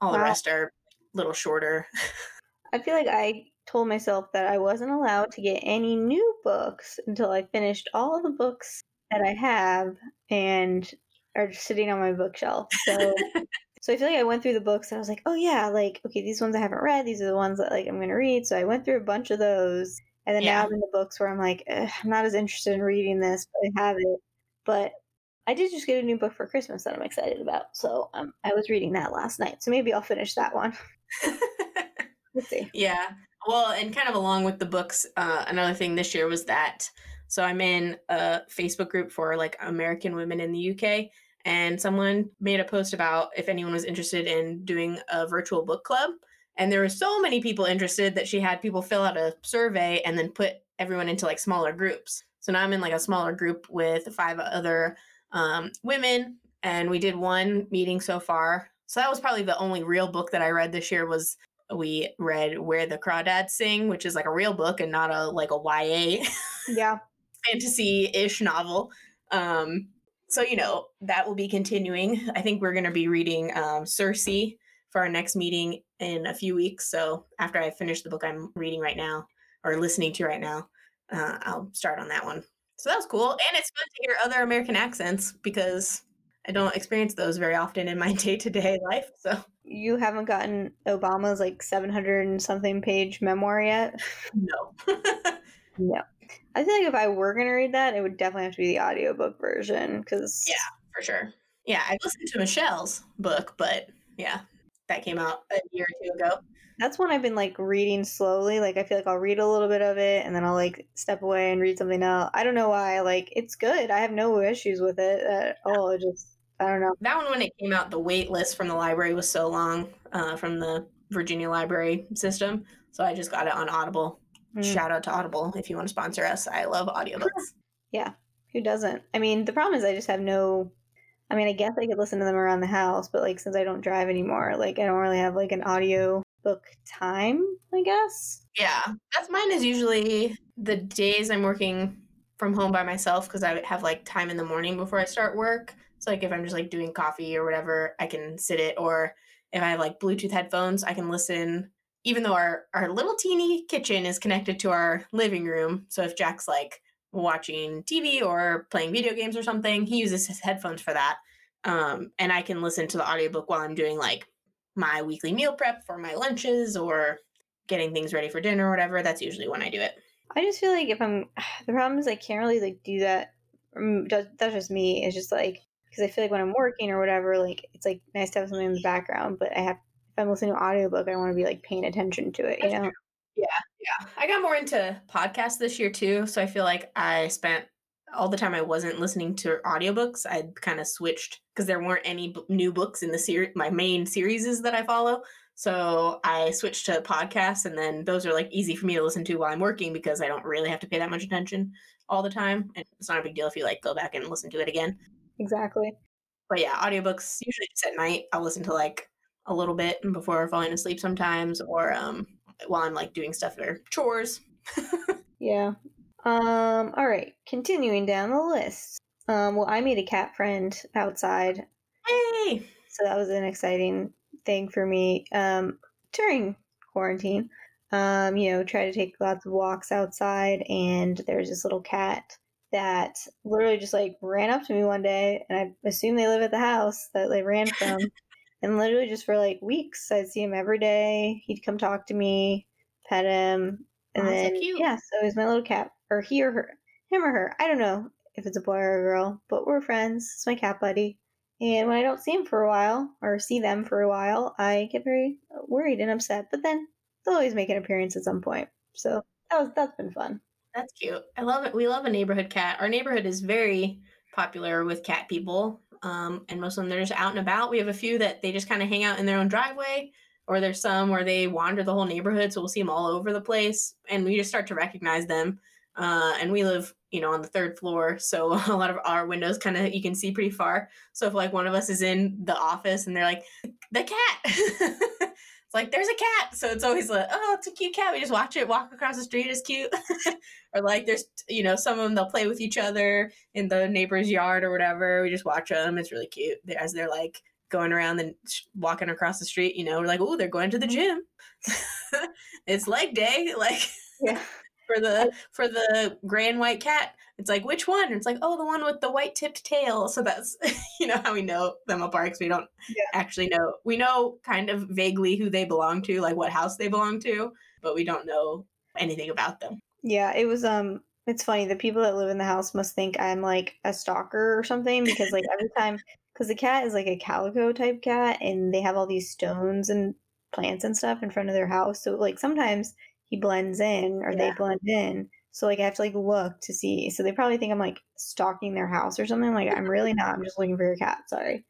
All wow. the rest are a little shorter. I feel like I told myself that I wasn't allowed to get any new books until I finished all the books that I have and are sitting on my bookshelf. So so I feel like I went through the books and I was like, oh yeah, like okay, these ones I haven't read, these are the ones that like I'm gonna read. So I went through a bunch of those and then yeah. now I'm in the books where I'm like, I'm not as interested in reading this, but I have it. But I did just get a new book for Christmas that I'm excited about. So um, I was reading that last night. So maybe I'll finish that one. Let's see. Yeah. Well, and kind of along with the books, uh, another thing this year was that. So I'm in a Facebook group for like American women in the UK, and someone made a post about if anyone was interested in doing a virtual book club. And there were so many people interested that she had people fill out a survey and then put everyone into like smaller groups. So now I'm in like a smaller group with five other um, women, and we did one meeting so far. So that was probably the only real book that I read this year was we read Where the Crawdads Sing, which is like a real book and not a like a YA yeah fantasy-ish novel. Um, so you know that will be continuing. I think we're going to be reading um, Circe for our next meeting in a few weeks. So after I finish the book I'm reading right now or listening to right now, uh, I'll start on that one. So that was cool, and it's fun to hear other American accents because I don't experience those very often in my day to day life. So you haven't gotten Obama's like seven hundred and something page memoir yet. No. no. I feel like if I were gonna read that, it would definitely have to be the audiobook version because yeah, for sure. Yeah, I listened to Michelle's book, but yeah, that came out a year or two ago. That's one I've been like reading slowly. Like I feel like I'll read a little bit of it and then I'll like step away and read something else. I don't know why. Like it's good. I have no issues with it at all. It just I don't know. That one when it came out, the wait list from the library was so long uh, from the Virginia library system. So I just got it on Audible. Mm. Shout out to Audible if you want to sponsor us. I love audiobooks. yeah. Who doesn't? I mean, the problem is I just have no I mean, I guess I could listen to them around the house, but like since I don't drive anymore, like I don't really have like an audio book time, I guess. Yeah. That's mine is usually the days I'm working from home by myself because I have like time in the morning before I start work. So like if I'm just like doing coffee or whatever, I can sit it or if I have like Bluetooth headphones, I can listen even though our our little teeny kitchen is connected to our living room. So if Jack's like watching TV or playing video games or something, he uses his headphones for that. Um, and I can listen to the audiobook while I'm doing like my weekly meal prep for my lunches or getting things ready for dinner or whatever. That's usually when I do it. I just feel like if I'm the problem is I can't really like do that. Um, that's just me. It's just like because I feel like when I'm working or whatever, like it's like nice to have something in the background, but I have I'm listening to audiobook, I want to be like paying attention to it, you know. Yeah, yeah. I got more into podcasts this year too, so I feel like I spent all the time I wasn't listening to audiobooks. I kind of switched because there weren't any b- new books in the series, my main series that I follow. So I switched to podcasts, and then those are like easy for me to listen to while I'm working because I don't really have to pay that much attention all the time. And it's not a big deal if you like go back and listen to it again. Exactly. But yeah, audiobooks usually just at night. I'll listen to like a little bit before falling asleep sometimes, or um, while I'm like doing stuff or chores. yeah. Um. All right. Continuing down the list. Um. Well, I made a cat friend outside. Hey. So that was an exciting thing for me. Um. During quarantine. Um. You know, try to take lots of walks outside, and there's this little cat that literally just like ran up to me one day, and I assume they live at the house that they ran from. and literally just for like weeks, I'd see him every day. He'd come talk to me, pet him, and oh, then so yeah, so he's my little cat, or he or her, him or her. I don't know if it's a boy or a girl, but we're friends. It's my cat buddy. And when I don't see him for a while or see them for a while, I get very worried and upset. But then they'll always make an appearance at some point. So that was that's been fun. That's cute. I love it. We love a neighborhood cat. Our neighborhood is very popular with cat people. Um, and most of them they're just out and about. We have a few that they just kind of hang out in their own driveway, or there's some where they wander the whole neighborhood. So we'll see them all over the place, and we just start to recognize them Uh, and we live, you know, on the third floor, so a lot of our windows kind of you can see pretty far. So if like one of us is in the office and they're like, "The cat," it's like there's a cat, so it's always like, "Oh, it's a cute cat." We just watch it walk across the street. It's cute. or like there's, you know, some of them they'll play with each other in the neighbor's yard or whatever. We just watch them. It's really cute as they're like going around and walking across the street. You know, we're like, "Oh, they're going to the gym." it's leg day, like. Yeah for the for the gray and white cat. It's like which one? And it's like oh the one with the white tipped tail. So that's you know how we know them apart because we don't yeah. actually know. We know kind of vaguely who they belong to, like what house they belong to, but we don't know anything about them. Yeah, it was um it's funny the people that live in the house must think I'm like a stalker or something because like every time because the cat is like a calico type cat and they have all these stones and plants and stuff in front of their house. So like sometimes he blends in or yeah. they blend in. So like I have to like look to see. So they probably think I'm like stalking their house or something. Like I'm really not. I'm just looking for your cat. Sorry,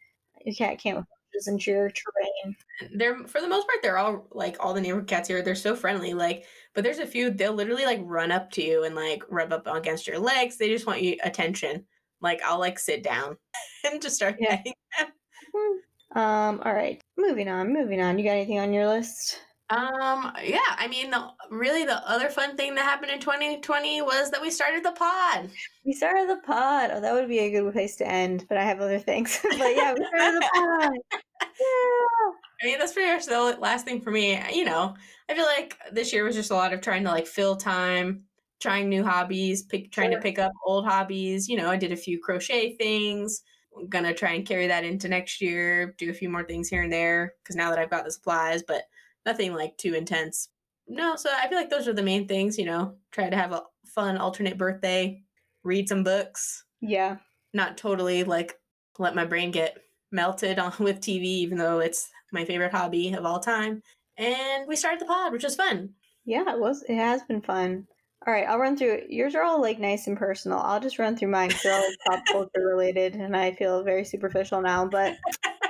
your cat can't just into your terrain. They're for the most part they're all like all the neighborhood cats here. They're so friendly. Like, but there's a few they'll literally like run up to you and like rub up against your legs. They just want you attention. Like I'll like sit down and just start yeah. petting them. Um. All right. Moving on. Moving on. You got anything on your list? Um, yeah, I mean, the, really the other fun thing that happened in 2020 was that we started the pod. We started the pod. Oh, that would be a good place to end, but I have other things. but yeah, we started the pod. Yeah. I mean, that's pretty much the last thing for me. You know, I feel like this year was just a lot of trying to like fill time, trying new hobbies, pick, trying sure. to pick up old hobbies. You know, I did a few crochet things. I'm gonna try and carry that into next year, do a few more things here and there because now that I've got the supplies, but nothing like too intense. No, so I feel like those are the main things, you know, try to have a fun alternate birthday, read some books. Yeah. Not totally like let my brain get melted on with TV, even though it's my favorite hobby of all time. And we started the pod, which was fun. Yeah, it was. It has been fun. All right, I'll run through. it. Yours are all like nice and personal. I'll just run through mine because they're all pop culture related, and I feel very superficial now. But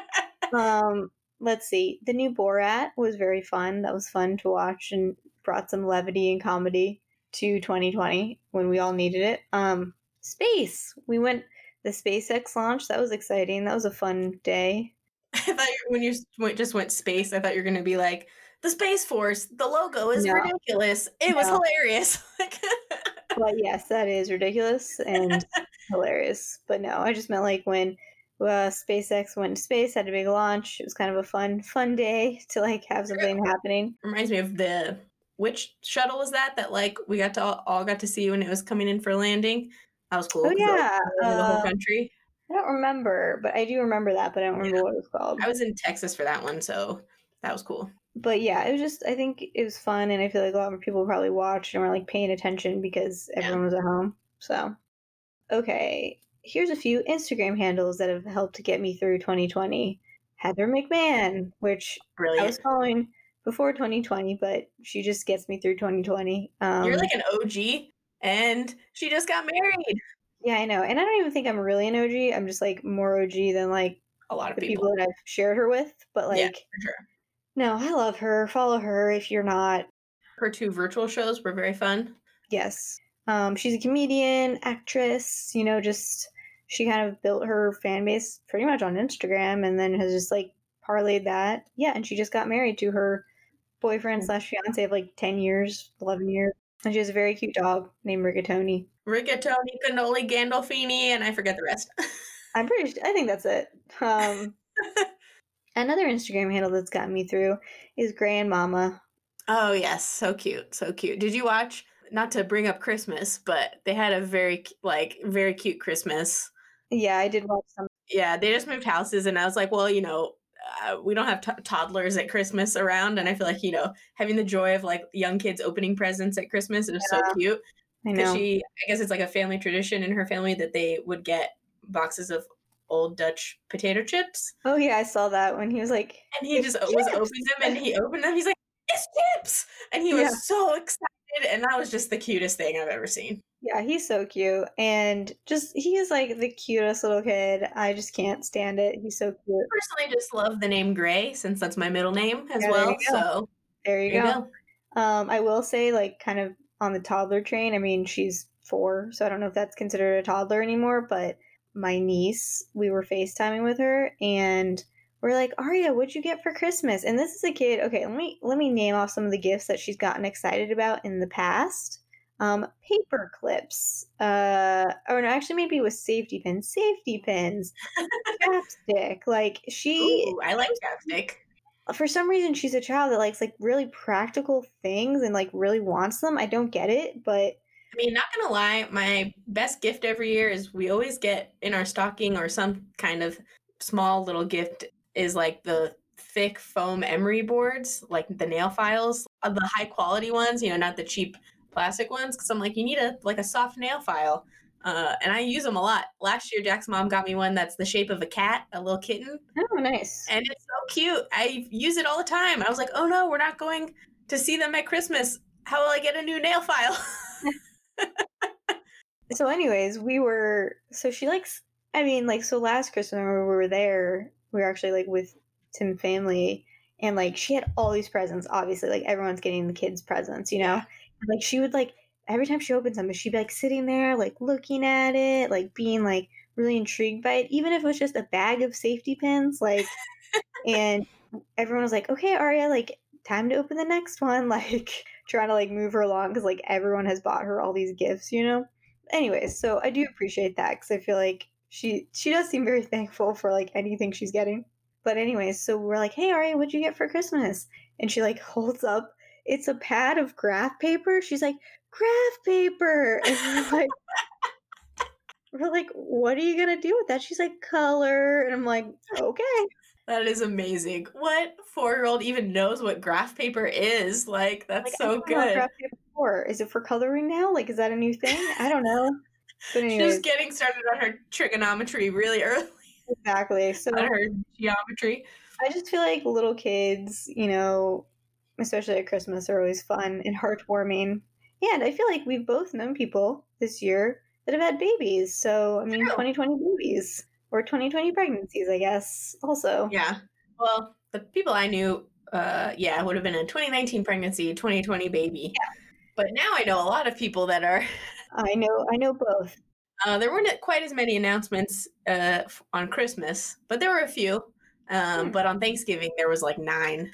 um, let's see. The new Borat was very fun. That was fun to watch and brought some levity and comedy to 2020 when we all needed it. Um, space. We went the SpaceX launch. That was exciting. That was a fun day. I thought when you just went space, I thought you were going to be like the Space Force. The logo is no. ridiculous. It no. was hilarious. but yes, that is ridiculous and hilarious. But no, I just meant like when uh, SpaceX went to space, had a big launch. It was kind of a fun, fun day to like have something happening. Reminds me of the which shuttle was that that like we got to all, all got to see when it was coming in for landing. That was cool. Oh yeah, uh, the whole uh, country. I don't remember, but I do remember that, but I don't remember yeah. what it was called. I was in Texas for that one, so that was cool. But yeah, it was just I think it was fun, and I feel like a lot of people probably watched and were like paying attention because everyone yeah. was at home. So okay, here's a few Instagram handles that have helped get me through 2020. Heather McMahan, which Brilliant. I was following before 2020, but she just gets me through 2020. Um, You're like an OG, and she just got married. Yeah, I know. And I don't even think I'm really an OG. I'm just like more OG than like a lot of the people. people that I've shared her with. But like, yeah, sure. no, I love her. Follow her if you're not. Her two virtual shows were very fun. Yes. Um, she's a comedian, actress, you know, just she kind of built her fan base pretty much on Instagram and then has just like parlayed that. Yeah, and she just got married to her boyfriend slash fiance of like 10 years, 11 years. And she has a very cute dog named Rigatoni. Rigatoni, Cannoli, Gandolfini, and I forget the rest. I'm pretty sure, I think that's it. Um, another Instagram handle that's gotten me through is Grandmama. Oh, yes. So cute. So cute. Did you watch not to bring up Christmas, but they had a very like very cute Christmas. Yeah, I did watch some. Yeah, they just moved houses, and I was like, well, you know, uh, we don't have t- toddlers at Christmas around, and I feel like you know having the joy of like young kids opening presents at Christmas is yeah, so cute. I know. She, I guess it's like a family tradition in her family that they would get boxes of old Dutch potato chips. Oh yeah, I saw that when he was like, and he just chips. was opening them, and he opened them. He's like, it's chips, and he was yeah. so excited and that was just the cutest thing I've ever seen. Yeah, he's so cute. And just he is like the cutest little kid. I just can't stand it. He's so cute. I personally just love the name Gray since that's my middle name as yeah, well. There so there you, there go. you go. Um, I will say, like, kind of on the toddler train. I mean, she's four, so I don't know if that's considered a toddler anymore, but my niece, we were FaceTiming with her and we're like, Aria, what'd you get for Christmas? And this is a kid. Okay, let me let me name off some of the gifts that she's gotten excited about in the past. Um, paper clips. Uh, or no, actually, maybe with safety pins. Safety pins. chapstick. Like she. Ooh, I like chapstick. For some reason, she's a child that likes like really practical things and like really wants them. I don't get it, but I mean, not gonna lie, my best gift every year is we always get in our stocking or some kind of small little gift is like the thick foam emery boards, like the nail files, uh, the high quality ones, you know, not the cheap plastic ones. Cause I'm like, you need a like a soft nail file. Uh, and I use them a lot. Last year, Jack's mom got me one that's the shape of a cat, a little kitten. Oh, nice. And it's so cute. I use it all the time. I was like, oh no, we're not going to see them at Christmas. How will I get a new nail file? so, anyways, we were, so she likes, I mean, like, so last Christmas when we were there, we were actually like with Tim family and like she had all these presents obviously like everyone's getting the kids presents you know? And, like she would like every time she opened something she'd be like sitting there like looking at it like being like really intrigued by it even if it was just a bag of safety pins like and everyone was like okay aria like time to open the next one like trying to like move her along because like everyone has bought her all these gifts you know? Anyways so i do appreciate that because i feel like she she does seem very thankful for like anything she's getting. But anyways, so we're like, "Hey, Ari, what'd you get for Christmas?" And she like holds up, it's a pad of graph paper. She's like, "Graph paper," and we're like, we're like, "What are you gonna do with that?" She's like, "Color," and I'm like, "Okay." That is amazing. What four year old even knows what graph paper is? Like, that's like, so good. graph paper for. Is it for coloring now? Like, is that a new thing? I don't know. But anyways. She's getting started on her trigonometry really early. Exactly. So on her geometry. I just feel like little kids, you know, especially at Christmas, are always fun and heartwarming. And I feel like we've both known people this year that have had babies. So I mean, True. 2020 babies or 2020 pregnancies, I guess. Also, yeah. Well, the people I knew, uh, yeah, would have been a 2019 pregnancy, 2020 baby. Yeah. But now I know a lot of people that are I know, I know both. Uh, there weren't quite as many announcements uh, on Christmas, but there were a few. Um, hmm. But on Thanksgiving, there was like nine,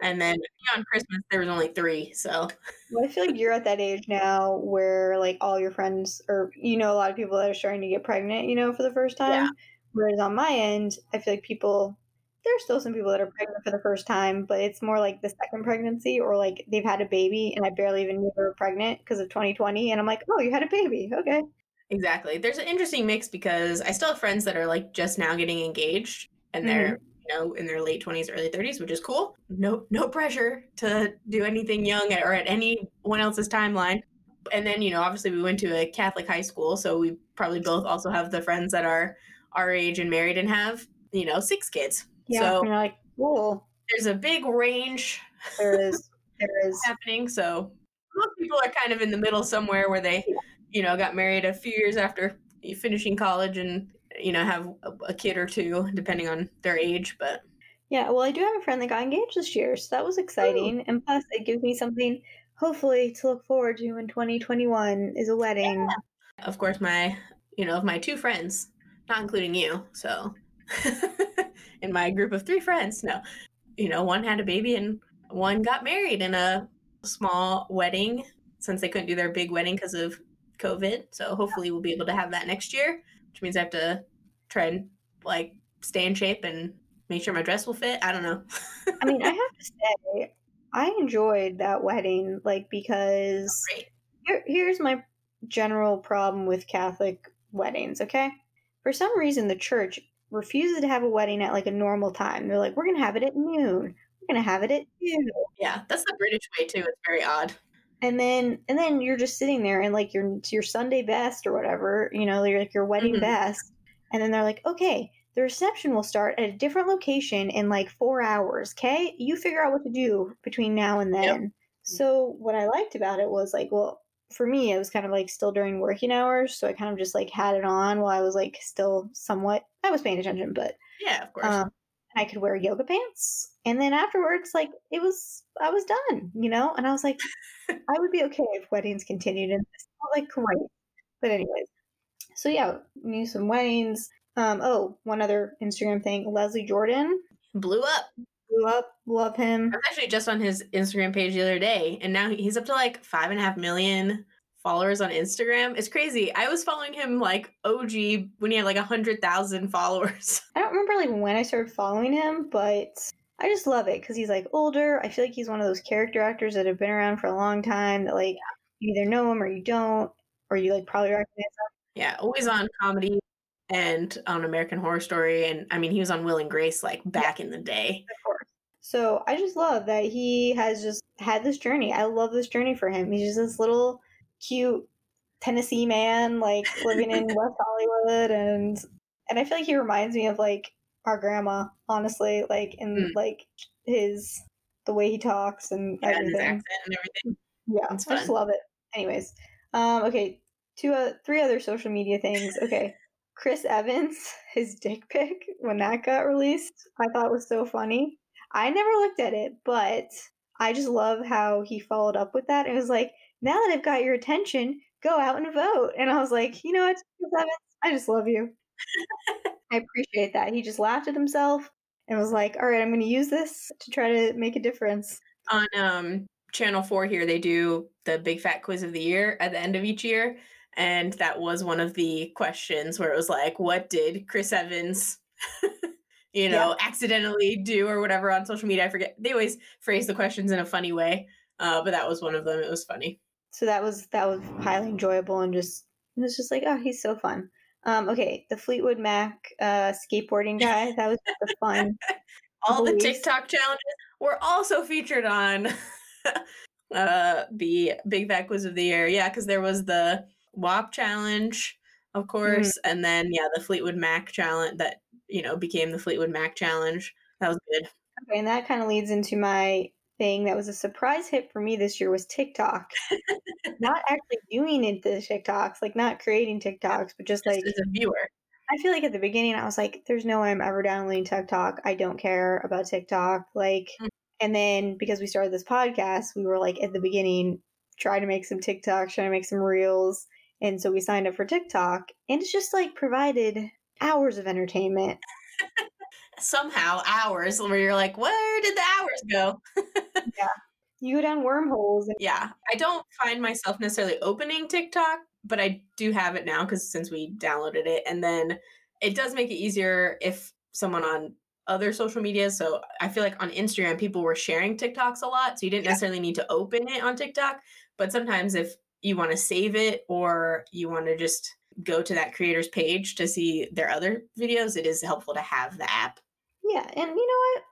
and then on Christmas, there was only three. So well, I feel like you're at that age now where like all your friends, or you know, a lot of people that are starting to get pregnant, you know, for the first time. Yeah. Whereas on my end, I feel like people there's still some people that are pregnant for the first time, but it's more like the second pregnancy or like they've had a baby and I barely even knew they were pregnant because of 2020. And I'm like, oh, you had a baby. Okay. Exactly. There's an interesting mix because I still have friends that are like just now getting engaged and they're, mm-hmm. you know, in their late 20s, early 30s, which is cool. No, no pressure to do anything young or at anyone else's timeline. And then, you know, obviously we went to a Catholic high school. So we probably both also have the friends that are our age and married and have, you know, six kids. Yeah, so you're like, cool. There's a big range. There is. There is happening. So most people are kind of in the middle somewhere where they, you know, got married a few years after finishing college and you know have a, kid or two depending on their age. But yeah, well, I do have a friend that got engaged this year, so that was exciting. Ooh. And plus, it gives me something hopefully to look forward to in 2021 is a wedding. Yeah. Of course, my you know of my two friends, not including you. So in my group of three friends. No, you know, one had a baby and one got married in a small wedding since they couldn't do their big wedding because of COVID. So hopefully we'll be able to have that next year, which means I have to try and like stay in shape and make sure my dress will fit. I don't know. I mean, I have to say, I enjoyed that wedding, like because here, here's my general problem with Catholic weddings. Okay, for some reason the church refuses to have a wedding at like a normal time. They're like, we're gonna have it at noon. We're gonna have it at two. Yeah, that's the British way too. It's very odd. And then and then you're just sitting there and like your your Sunday best or whatever, you know, you're like your wedding mm-hmm. best. And then they're like, okay, the reception will start at a different location in like four hours. Okay, you figure out what to do between now and then. Yep. So what I liked about it was like, well, for me, it was kind of like still during working hours, so I kind of just like had it on while I was like still somewhat. I was paying attention, but yeah, of course. Um, I could wear yoga pants. And then afterwards, like it was, I was done, you know? And I was like, I would be okay if weddings continued. And this like, great. But, anyways, so yeah, knew some weddings. Um, oh, one other Instagram thing Leslie Jordan blew up. Up. Love him. I was actually just on his Instagram page the other day, and now he's up to like five and a half million followers on Instagram. It's crazy. I was following him like OG when he had like a hundred thousand followers. I don't remember like when I started following him, but I just love it because he's like older. I feel like he's one of those character actors that have been around for a long time that like you either know him or you don't, or you like probably recognize him. Yeah, always on comedy and on American Horror Story, and I mean he was on Will and Grace like back yeah. in the day. Of course. So I just love that he has just had this journey. I love this journey for him. He's just this little cute Tennessee man, like living in West Hollywood, and and I feel like he reminds me of like our grandma, honestly, like in mm. like his the way he talks and yeah, everything. And everything. Yeah, I just love it. Anyways, um, okay, two, uh, three other social media things. Okay, Chris Evans, his dick pic when that got released, I thought was so funny. I never looked at it, but I just love how he followed up with that. It was like, now that I've got your attention, go out and vote. And I was like, you know what, Chris Evans, I just love you. I appreciate that. He just laughed at himself and was like, all right, I'm going to use this to try to make a difference. On um, Channel 4 here, they do the Big Fat Quiz of the Year at the end of each year. And that was one of the questions where it was like, what did Chris Evans, you know, yeah. accidentally do or whatever on social media? I forget. They always phrase the questions in a funny way. Uh, but that was one of them. It was funny. So that was that was highly enjoyable and just it was just like, oh, he's so fun. Um, okay, the Fleetwood Mac uh, skateboarding guy. That was a fun. All the TikTok challenges were also featured on uh, the Big Fat Quiz of the Year. Yeah, because there was the WAP challenge, of mm-hmm. course, mm-hmm. and then yeah, the Fleetwood Mac challenge that you know became the Fleetwood Mac challenge. That was good. Okay, and that kind of leads into my thing that was a surprise hit for me this year was TikTok. not actually doing it the TikToks, like not creating TikToks, but just, just like as a viewer. I feel like at the beginning I was like, "There's no way I'm ever downloading TikTok. I don't care about TikTok." Like, mm-hmm. and then because we started this podcast, we were like at the beginning trying to make some TikToks, trying to make some reels, and so we signed up for TikTok, and it's just like provided hours of entertainment. Somehow hours where you're like, where did the hours go? yeah you go down wormholes. And- yeah, I don't find myself necessarily opening TikTok, but I do have it now because since we downloaded it, and then it does make it easier if someone on other social media. So I feel like on Instagram, people were sharing TikToks a lot, so you didn't yeah. necessarily need to open it on TikTok. But sometimes if you want to save it or you want to just go to that creator's page to see their other videos, it is helpful to have the app. Yeah, and you know what?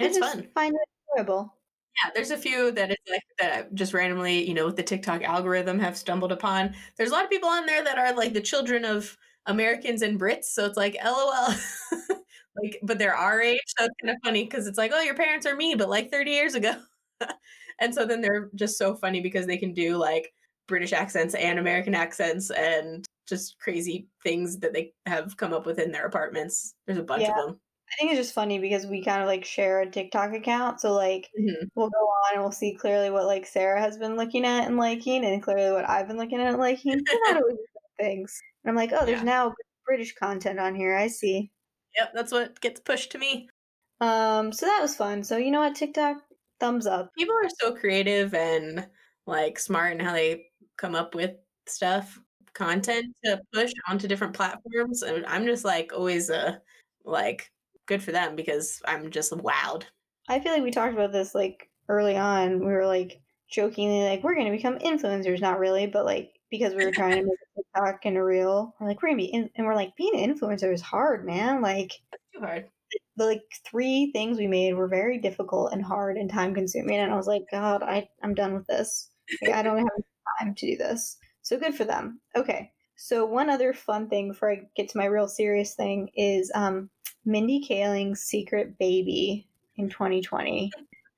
It's fun. Find it enjoyable. Yeah, there's a few that it's like that just randomly, you know, with the TikTok algorithm have stumbled upon. There's a lot of people on there that are like the children of Americans and Brits, so it's like LOL. like, but they're our age, so it's kind of funny because it's like, oh, your parents are me, but like 30 years ago. and so then they're just so funny because they can do like British accents and American accents and just crazy things that they have come up with in their apartments. There's a bunch yeah. of them. I think it's just funny because we kind of like share a TikTok account. So like mm-hmm. we'll go on and we'll see clearly what like Sarah has been looking at and liking and clearly what I've been looking at and liking. things. And I'm like, oh, there's yeah. now British content on here. I see. Yep, that's what gets pushed to me. Um, so that was fun. So you know what, TikTok, thumbs up. People are so creative and like smart in how they come up with stuff, content to push onto different platforms. And I'm just like always uh, like good for them because I'm just wowed. I feel like we talked about this like early on. We were like jokingly like we're going to become influencers, not really, but like because we were trying to make a TikTok and a reel, we're like we're gonna be in, and we're like being an influencer is hard, man. Like too hard. The like three things we made were very difficult and hard and time consuming, and I was like, God, I I'm done with this. Like, I don't have time to do this. So good for them. Okay. So one other fun thing before I get to my real serious thing is um Mindy Kaling's Secret Baby in 2020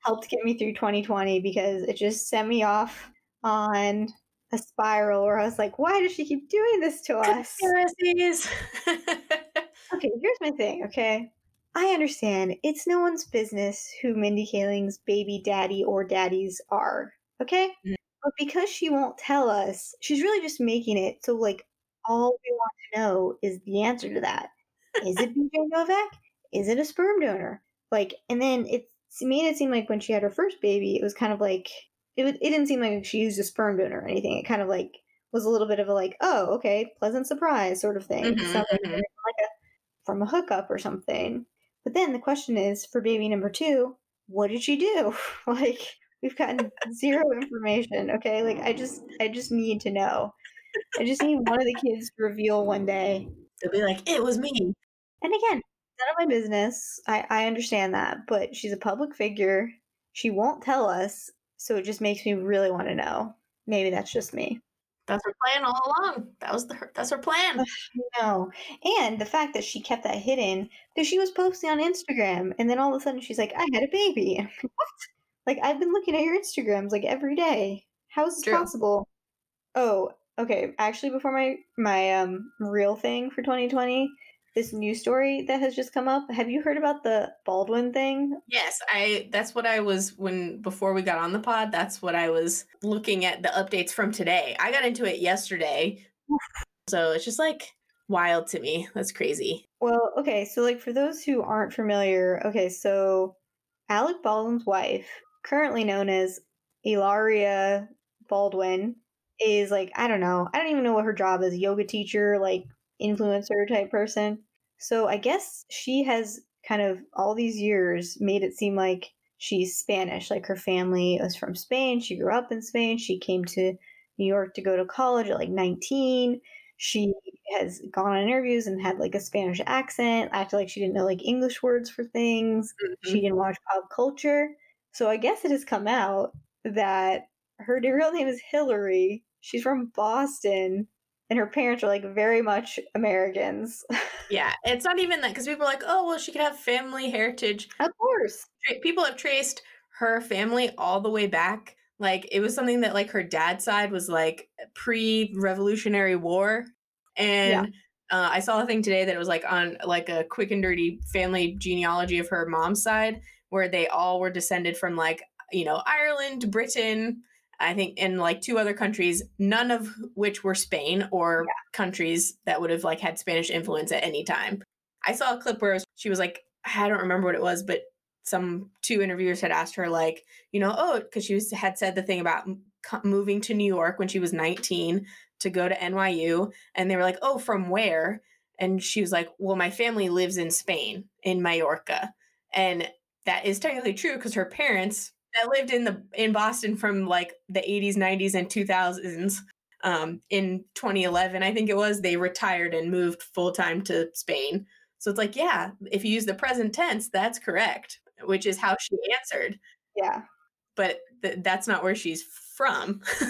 helped get me through 2020 because it just sent me off on a spiral where I was like, why does she keep doing this to us? Conspiracies. okay, here's my thing, okay? I understand it's no one's business who Mindy Kaling's baby daddy or daddies are, okay? Mm-hmm. But because she won't tell us, she's really just making it so like all we want to know is the answer to that. Is it BJ Novak? Is it a sperm donor? Like, and then it made it seem like when she had her first baby, it was kind of like it. it didn't seem like she used a sperm donor or anything. It kind of like was a little bit of a like, oh, okay, pleasant surprise sort of thing. Mm-hmm, mm-hmm. like a, from a hookup or something. But then the question is for baby number two, what did she do? like we've gotten zero information. Okay, like I just I just need to know. I just need one of the kids to reveal one day. They'll be like, it was me. And again, none of my business. I, I understand that, but she's a public figure. She won't tell us, so it just makes me really want to know. Maybe that's just me. That's her plan all along. That was the that's her plan. no, and the fact that she kept that hidden because she was posting on Instagram, and then all of a sudden she's like, "I had a baby." what? Like I've been looking at your Instagrams like every day. How is this True. possible? Oh, okay. Actually, before my my um real thing for 2020, this news story that has just come up. Have you heard about the Baldwin thing? Yes, I that's what I was when before we got on the pod, that's what I was looking at the updates from today. I got into it yesterday. so it's just like wild to me. That's crazy. Well, okay, so like for those who aren't familiar, okay, so Alec Baldwin's wife, currently known as Hilaria Baldwin, is like, I don't know, I don't even know what her job is, yoga teacher, like influencer type person. So I guess she has kind of all these years made it seem like she's Spanish. Like her family was from Spain. She grew up in Spain. She came to New York to go to college at like 19. She has gone on interviews and had like a Spanish accent, acted like she didn't know like English words for things. Mm-hmm. She didn't watch pop culture. So I guess it has come out that her real name is Hillary. She's from Boston and her parents are like very much Americans. yeah, it's not even that because people are like, oh, well, she could have family heritage. Of course. People have traced her family all the way back. Like, it was something that, like, her dad's side was like pre Revolutionary War. And yeah. uh, I saw a thing today that it was like on like a quick and dirty family genealogy of her mom's side where they all were descended from like, you know, Ireland, Britain, I think in like two other countries, none of which were Spain or yeah. countries that would have like had Spanish influence at any time. I saw a clip where was, she was like, I don't remember what it was, but some two interviewers had asked her like, you know, oh, because she was, had said the thing about moving to New York when she was 19 to go to NYU, and they were like, oh, from where? And she was like, well, my family lives in Spain, in Mallorca, and that is technically true because her parents that lived in the in Boston from like the 80s, 90s, and 2000s. Um, in 2011, I think it was, they retired and moved full time to Spain. So it's like, yeah, if you use the present tense, that's correct, which is how she answered. Yeah. But th- that's not where she's from.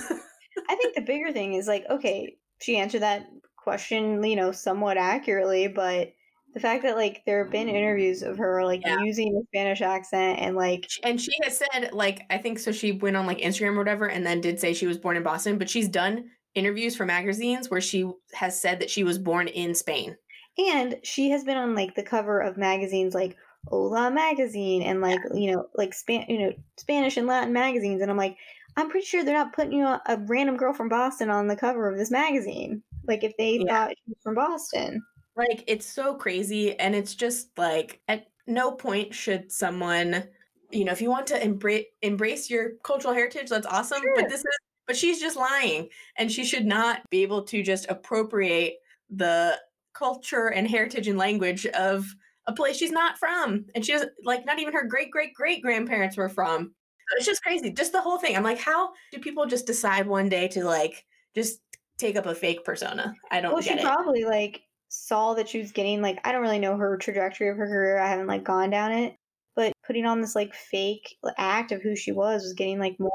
I think the bigger thing is like, okay, she answered that question, you know, somewhat accurately, but the fact that like there have been interviews of her like yeah. using a Spanish accent and like and she has said like I think so she went on like Instagram or whatever and then did say she was born in Boston, but she's done interviews for magazines where she has said that she was born in Spain. And she has been on like the cover of magazines like Hola magazine and like yeah. you know like span you know Spanish and Latin magazines and I'm like I'm pretty sure they're not putting you know, a random girl from Boston on the cover of this magazine. Like if they yeah. thought she was from Boston. Like it's so crazy and it's just like at no point should someone you know if you want to embrace embrace your cultural heritage that's awesome sure. but this is but she's just lying and she should not be able to just appropriate the culture and heritage and language of a place she's not from and she's like not even her great great great grandparents were from it's just crazy just the whole thing i'm like how do people just decide one day to like just take up a fake persona i don't well she it. probably like saw that she was getting like I don't really know her trajectory of her career. I haven't like gone down it, but putting on this like fake act of who she was was getting like more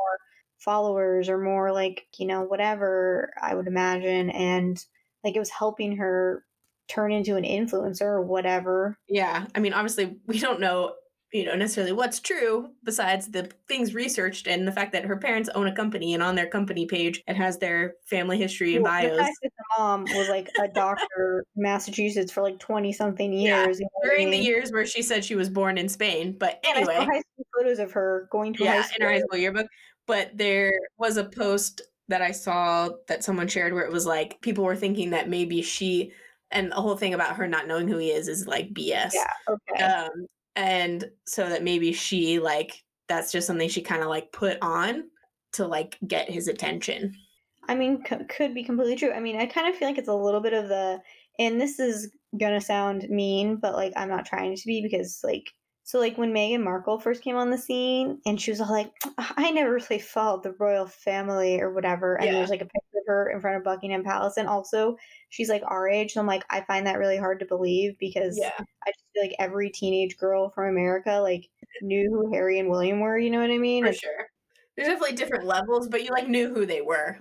followers or more like, you know, whatever I would imagine and like it was helping her turn into an influencer or whatever. Yeah. I mean, obviously we don't know you know necessarily what's true besides the things researched and the fact that her parents own a company and on their company page it has their family history and Well, the bios. fact that the mom was like a doctor in Massachusetts for like twenty something years. you know what I During the years where she said she was born in Spain, but And I saw anyway, high school photos of her going to yeah, high in her high school. school yearbook. But there was a post that I saw that someone shared where it was like people were thinking that maybe she and the whole thing about her not knowing who he is is like BS. Yeah, okay. Um, and so that maybe she like that's just something she kind of like put on to like get his attention. I mean, c- could be completely true. I mean, I kind of feel like it's a little bit of the, and this is gonna sound mean, but like I'm not trying to be because like, so like when Meghan Markle first came on the scene and she was all like, I never really followed the royal family or whatever, and Yeah. there's like a picture of her in front of Buckingham Palace, and also she's like our age, so I'm like, I find that really hard to believe because I just feel like every teenage girl from America like knew who Harry and William were. You know what I mean? for It's- sure. There's definitely different levels, but you like knew who they were.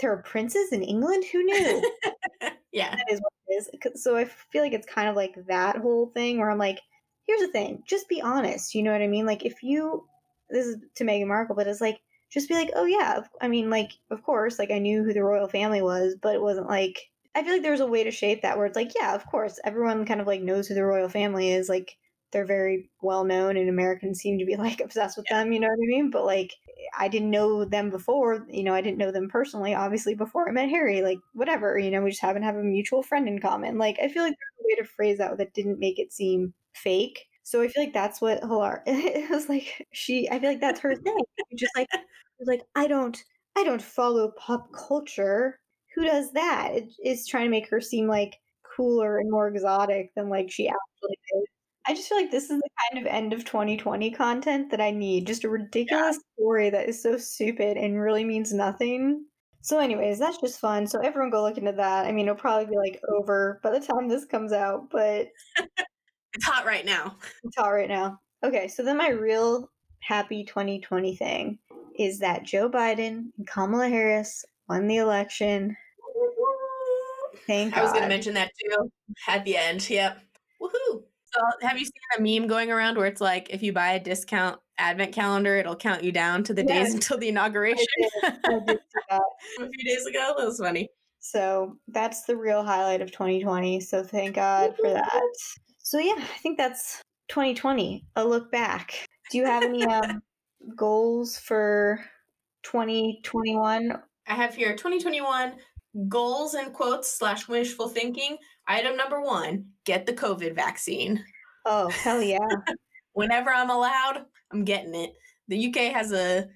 There are princes in England. Who knew? yeah. that is what it is. So I feel like it's kind of like that whole thing where I'm like, here's the thing, just be honest. You know what I mean? Like if you, this is to Meghan Markle, but it's like, just be like, oh yeah, I mean, like of course, like I knew who the royal family was, but it wasn't like. I feel like there's a way to shape that where it's like, yeah, of course, everyone kind of like knows who the royal family is. Like they're very well known, and Americans seem to be like obsessed with them. You know what I mean? But like, I didn't know them before. You know, I didn't know them personally, obviously, before I met Harry. Like, whatever. You know, we just happen to have a mutual friend in common. Like, I feel like there's a way to phrase that that didn't make it seem fake. So I feel like that's what Hilar. It was like she. I feel like that's her thing. Just like, was like, I don't, I don't follow pop culture. Who does that? It, it's trying to make her seem like cooler and more exotic than like she actually is. I just feel like this is the kind of end of 2020 content that I need. Just a ridiculous story that is so stupid and really means nothing. So, anyways, that's just fun. So, everyone go look into that. I mean, it'll probably be like over by the time this comes out, but It's hot right now. it's hot right now. Okay, so then my real happy 2020 thing is that Joe Biden and Kamala Harris won the election. Thank I was going to mention that too at the end. Yep. Woohoo. So, have you seen a meme going around where it's like if you buy a discount advent calendar, it'll count you down to the days until the inauguration? I did see that. a few days ago. That was funny. So that's the real highlight of 2020. So thank God for that. So yeah, I think that's 2020. A look back. Do you have any um, goals for 2021? I have here 2021 goals and quotes slash wishful thinking. Item number one get the COVID vaccine. Oh hell yeah! Whenever I'm allowed, I'm getting it. The UK has a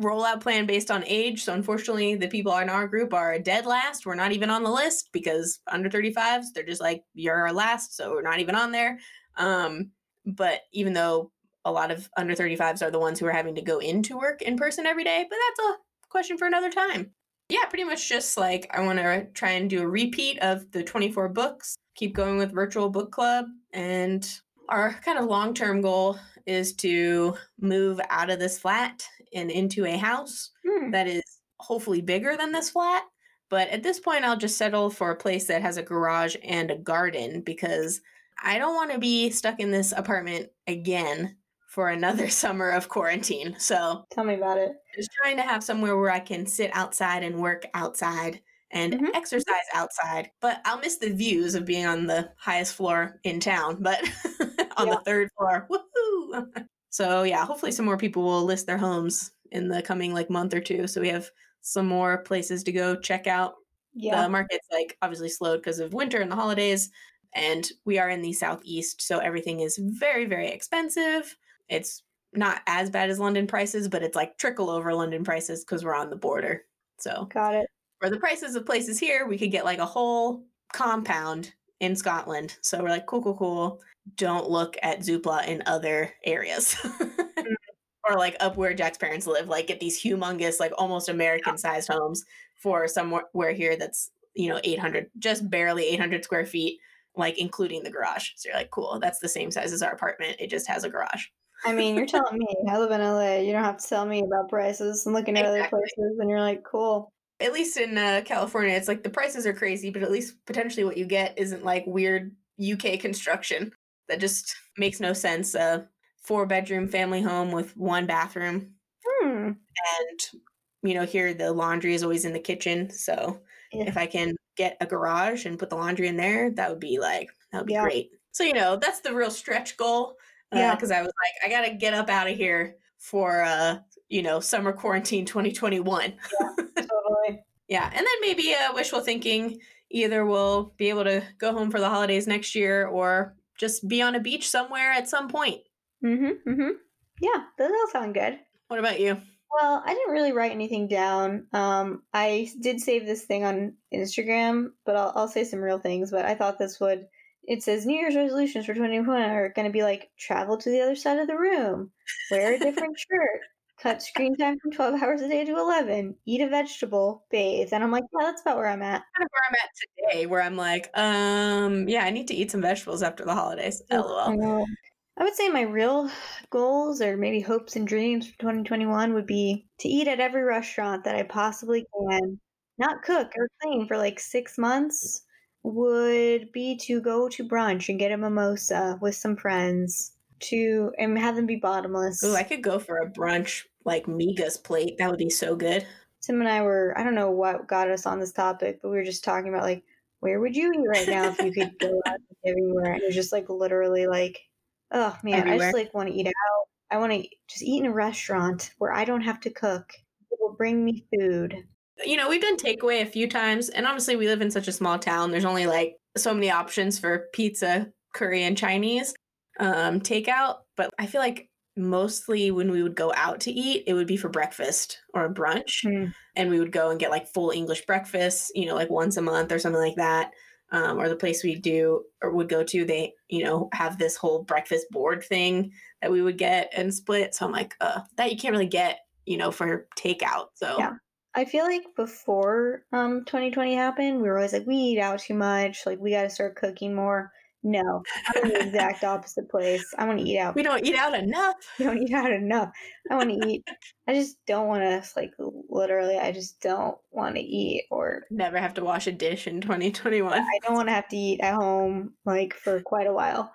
rollout plan based on age. So unfortunately, the people in our group are dead last. We're not even on the list because under 35s, they're just like, you're our last. So we're not even on there. Um, but even though a lot of under 35s are the ones who are having to go into work in person every day, but that's a question for another time. Yeah, pretty much just like I want to try and do a repeat of the 24 books, keep going with virtual book club. And our kind of long term goal is to move out of this flat and into a house Hmm. that is hopefully bigger than this flat. But at this point, I'll just settle for a place that has a garage and a garden because I don't want to be stuck in this apartment again for another summer of quarantine. So, Tell me about it. just trying to have somewhere where I can sit outside and work outside and Mhm. exercise outside. But I'll miss the views of being on the highest floor in town, but on Yeah. the third floor. Woohoo! So yeah, hopefully some more people will list their homes in the coming like month or two. So we have some more places to go check out. Yeah. The market's like obviously slowed because of winter and the holidays. And we are in the southeast, so everything is very, very expensive. It's not as bad as London prices, but it's like trickle over London prices because we're on the border. So Got it. for the prices of places here, we could get like a whole compound in Scotland. So we're like, cool, cool, cool. Don't look at Zoopla in other areas. Mm. or like up where Jack's parents live, like get these humongous, like almost American sized homes for somewhere here that's, you know, 800, just barely 800 square feet, like including the garage. So you're like, cool, that's the same size as our apartment. It just has a garage. I mean, you're telling me I live in LA. You don't have to tell me about prices and looking at other places, and you're like, cool. At least in uh, California, it's like the prices are crazy, but at least potentially what you get isn't like weird UK construction that just makes no sense. Uh, four bedroom family home with one bathroom. Hmm. And, you know, here the laundry is always in the kitchen. So Yeah. if I can get a garage and put the laundry in there, that would be like, that would be Yeah. great. So, you know, that's the real stretch goal. Yeah. Because I was like, I got to get up out of here for, uh, you know, summer quarantine 2021. Yeah, Totally. Yeah, and then maybe uh, wishful thinking. Either we'll be able to go home for the holidays next year, or just be on a beach somewhere at some point. Mm-hmm. Mm-hmm. Yeah, those all sound good. What about you? Well, I didn't really write anything down. Um, I did save this thing on Instagram, but I'll, I'll say some real things. But I thought this would. It says New Year's resolutions for 2021 are going to be like travel to the other side of the room, wear a different shirt, cut screen time from 12 hours a day to 11, eat a vegetable, bathe. And I'm like, yeah, that's about where I'm at. Kind of where I'm at today, where I'm like, um, yeah, I need to eat some vegetables after the holidays. LOL. Um, I would say my real goals or maybe hopes and dreams for 2021 would be to eat at every restaurant that I possibly can, not cook or clean for like six months, would be to go to brunch and get a mimosa with some friends to and have them be bottomless. Oh, I could go for a brunch like migas plate. That would be so good. Tim and I were, I don't know what got us on this topic, but we were just talking about like, where would you eat right now if you could go out everywhere? And it was just like literally like, oh man, I just like want to eat out. I want to just eat in a restaurant where I don't have to cook. It will bring me food. You know, we've done takeaway a few times, and honestly, we live in such a small town. There's only like so many options for pizza, curry, and Chinese um, takeout. But I feel like mostly when we would go out to eat, it would be for breakfast or brunch. Hmm. and we would go and get like full English breakfast, you know, like once a month or something like that. Um, or the place we do or would go to, they, you know, have this whole breakfast board thing that we would get and split. So I'm like, uh, that you can't really get, you know, for takeout. So Yeah. I feel like before um 2020 happened, we were always like, we eat out too much. Like we got to start cooking more. No, I'm in the exact opposite place. I want to eat out we don't eat out enough. We don't eat out enough. I want to eat. I just don't want to like literally. I just don't want to eat, or Never have to wash a dish in 2021. I don't want to have to eat at home like for quite a while.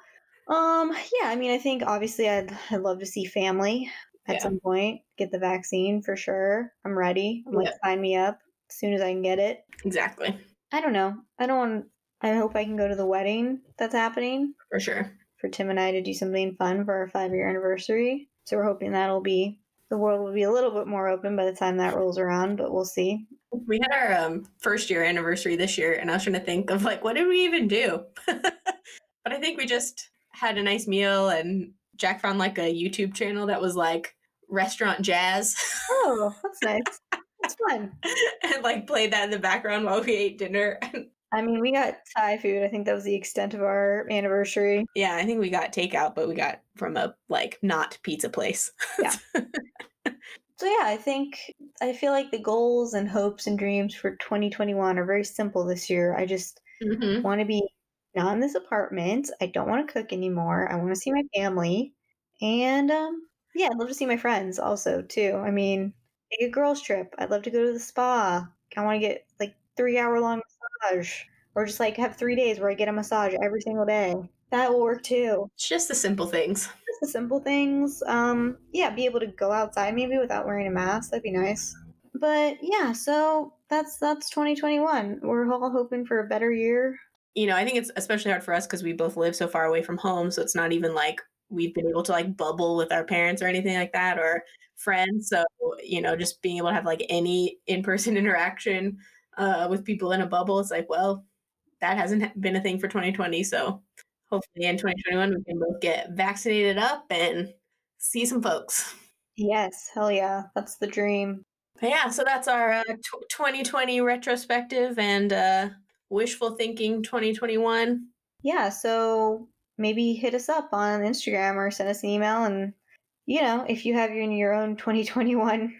Um, yeah. I mean, I think obviously I'd I'd love to see family at Yeah. some point. Get the vaccine for sure. I'm ready. I'm like Yeah. sign me up as soon as I can get it. Exactly. I don't know. I don't want. I hope I can go to the wedding that's happening For sure. for Tim and I to do something fun for our five year anniversary. So we're hoping that'll be the world will be a little bit more open by the time that rolls around, but we'll see. We had our um, first year anniversary this year, and I was trying to think of like, what did we even do? but I think we just had a nice meal, and Jack found like a YouTube channel that was like restaurant jazz, Oh, that's nice. That's fun. and like played that in the background while we ate dinner. I mean, we got Thai food. I think that was the extent of our anniversary. yeah, I think we got takeout, but we got from a like not pizza place. Yeah. so yeah, I think I feel like the goals and hopes and dreams for 2021 are very simple this year. I just hmm want to be not in this apartment. I don't want to cook anymore. I want to see my family. And um, yeah, I'd love to see my friends also too. I mean, take a girls trip. I'd love to go to the spa. I want to get like three hour long massage, or just like have three days where I get a massage every single day. That will work too. It's just the simple things. Just the simple things. Um, yeah, be able to go outside maybe without wearing a mask. That'd be nice. But yeah, so that's that's 2021. We're all hoping for a better year. You know, I think it's especially hard for us because we both live so far away from home, so it's not even like we've been able to like bubble with our parents or anything like that or friends. So, you know, just being able to have like any in-person interaction uh, with people in a bubble, it's like, well, that hasn't been a thing for 2020. So hopefully in 2021 we can both get vaccinated up and see some folks. Yes, hell yeah. That's the dream. But yeah, so that's our uh, tw 2020 retrospective and uh, wishful thinking 2021. Yeah, so maybe hit us up on Instagram or send us an email and you know, if you have your your own 2021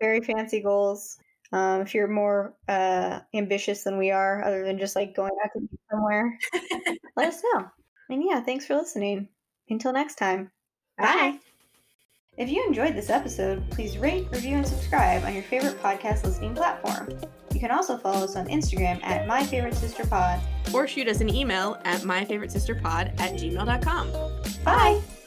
very fancy goals, um, if you're more uh, ambitious than we are, other than just like going out to eat somewhere, let us know. And yeah, thanks for listening. Until next time. Bye. If you enjoyed this episode, please rate, review, and subscribe on your favorite podcast listening platform. You can also follow us on Instagram at My Favorite Sister Pod. Or shoot us an email at myfavoritesisterpod at gmail.com. Bye!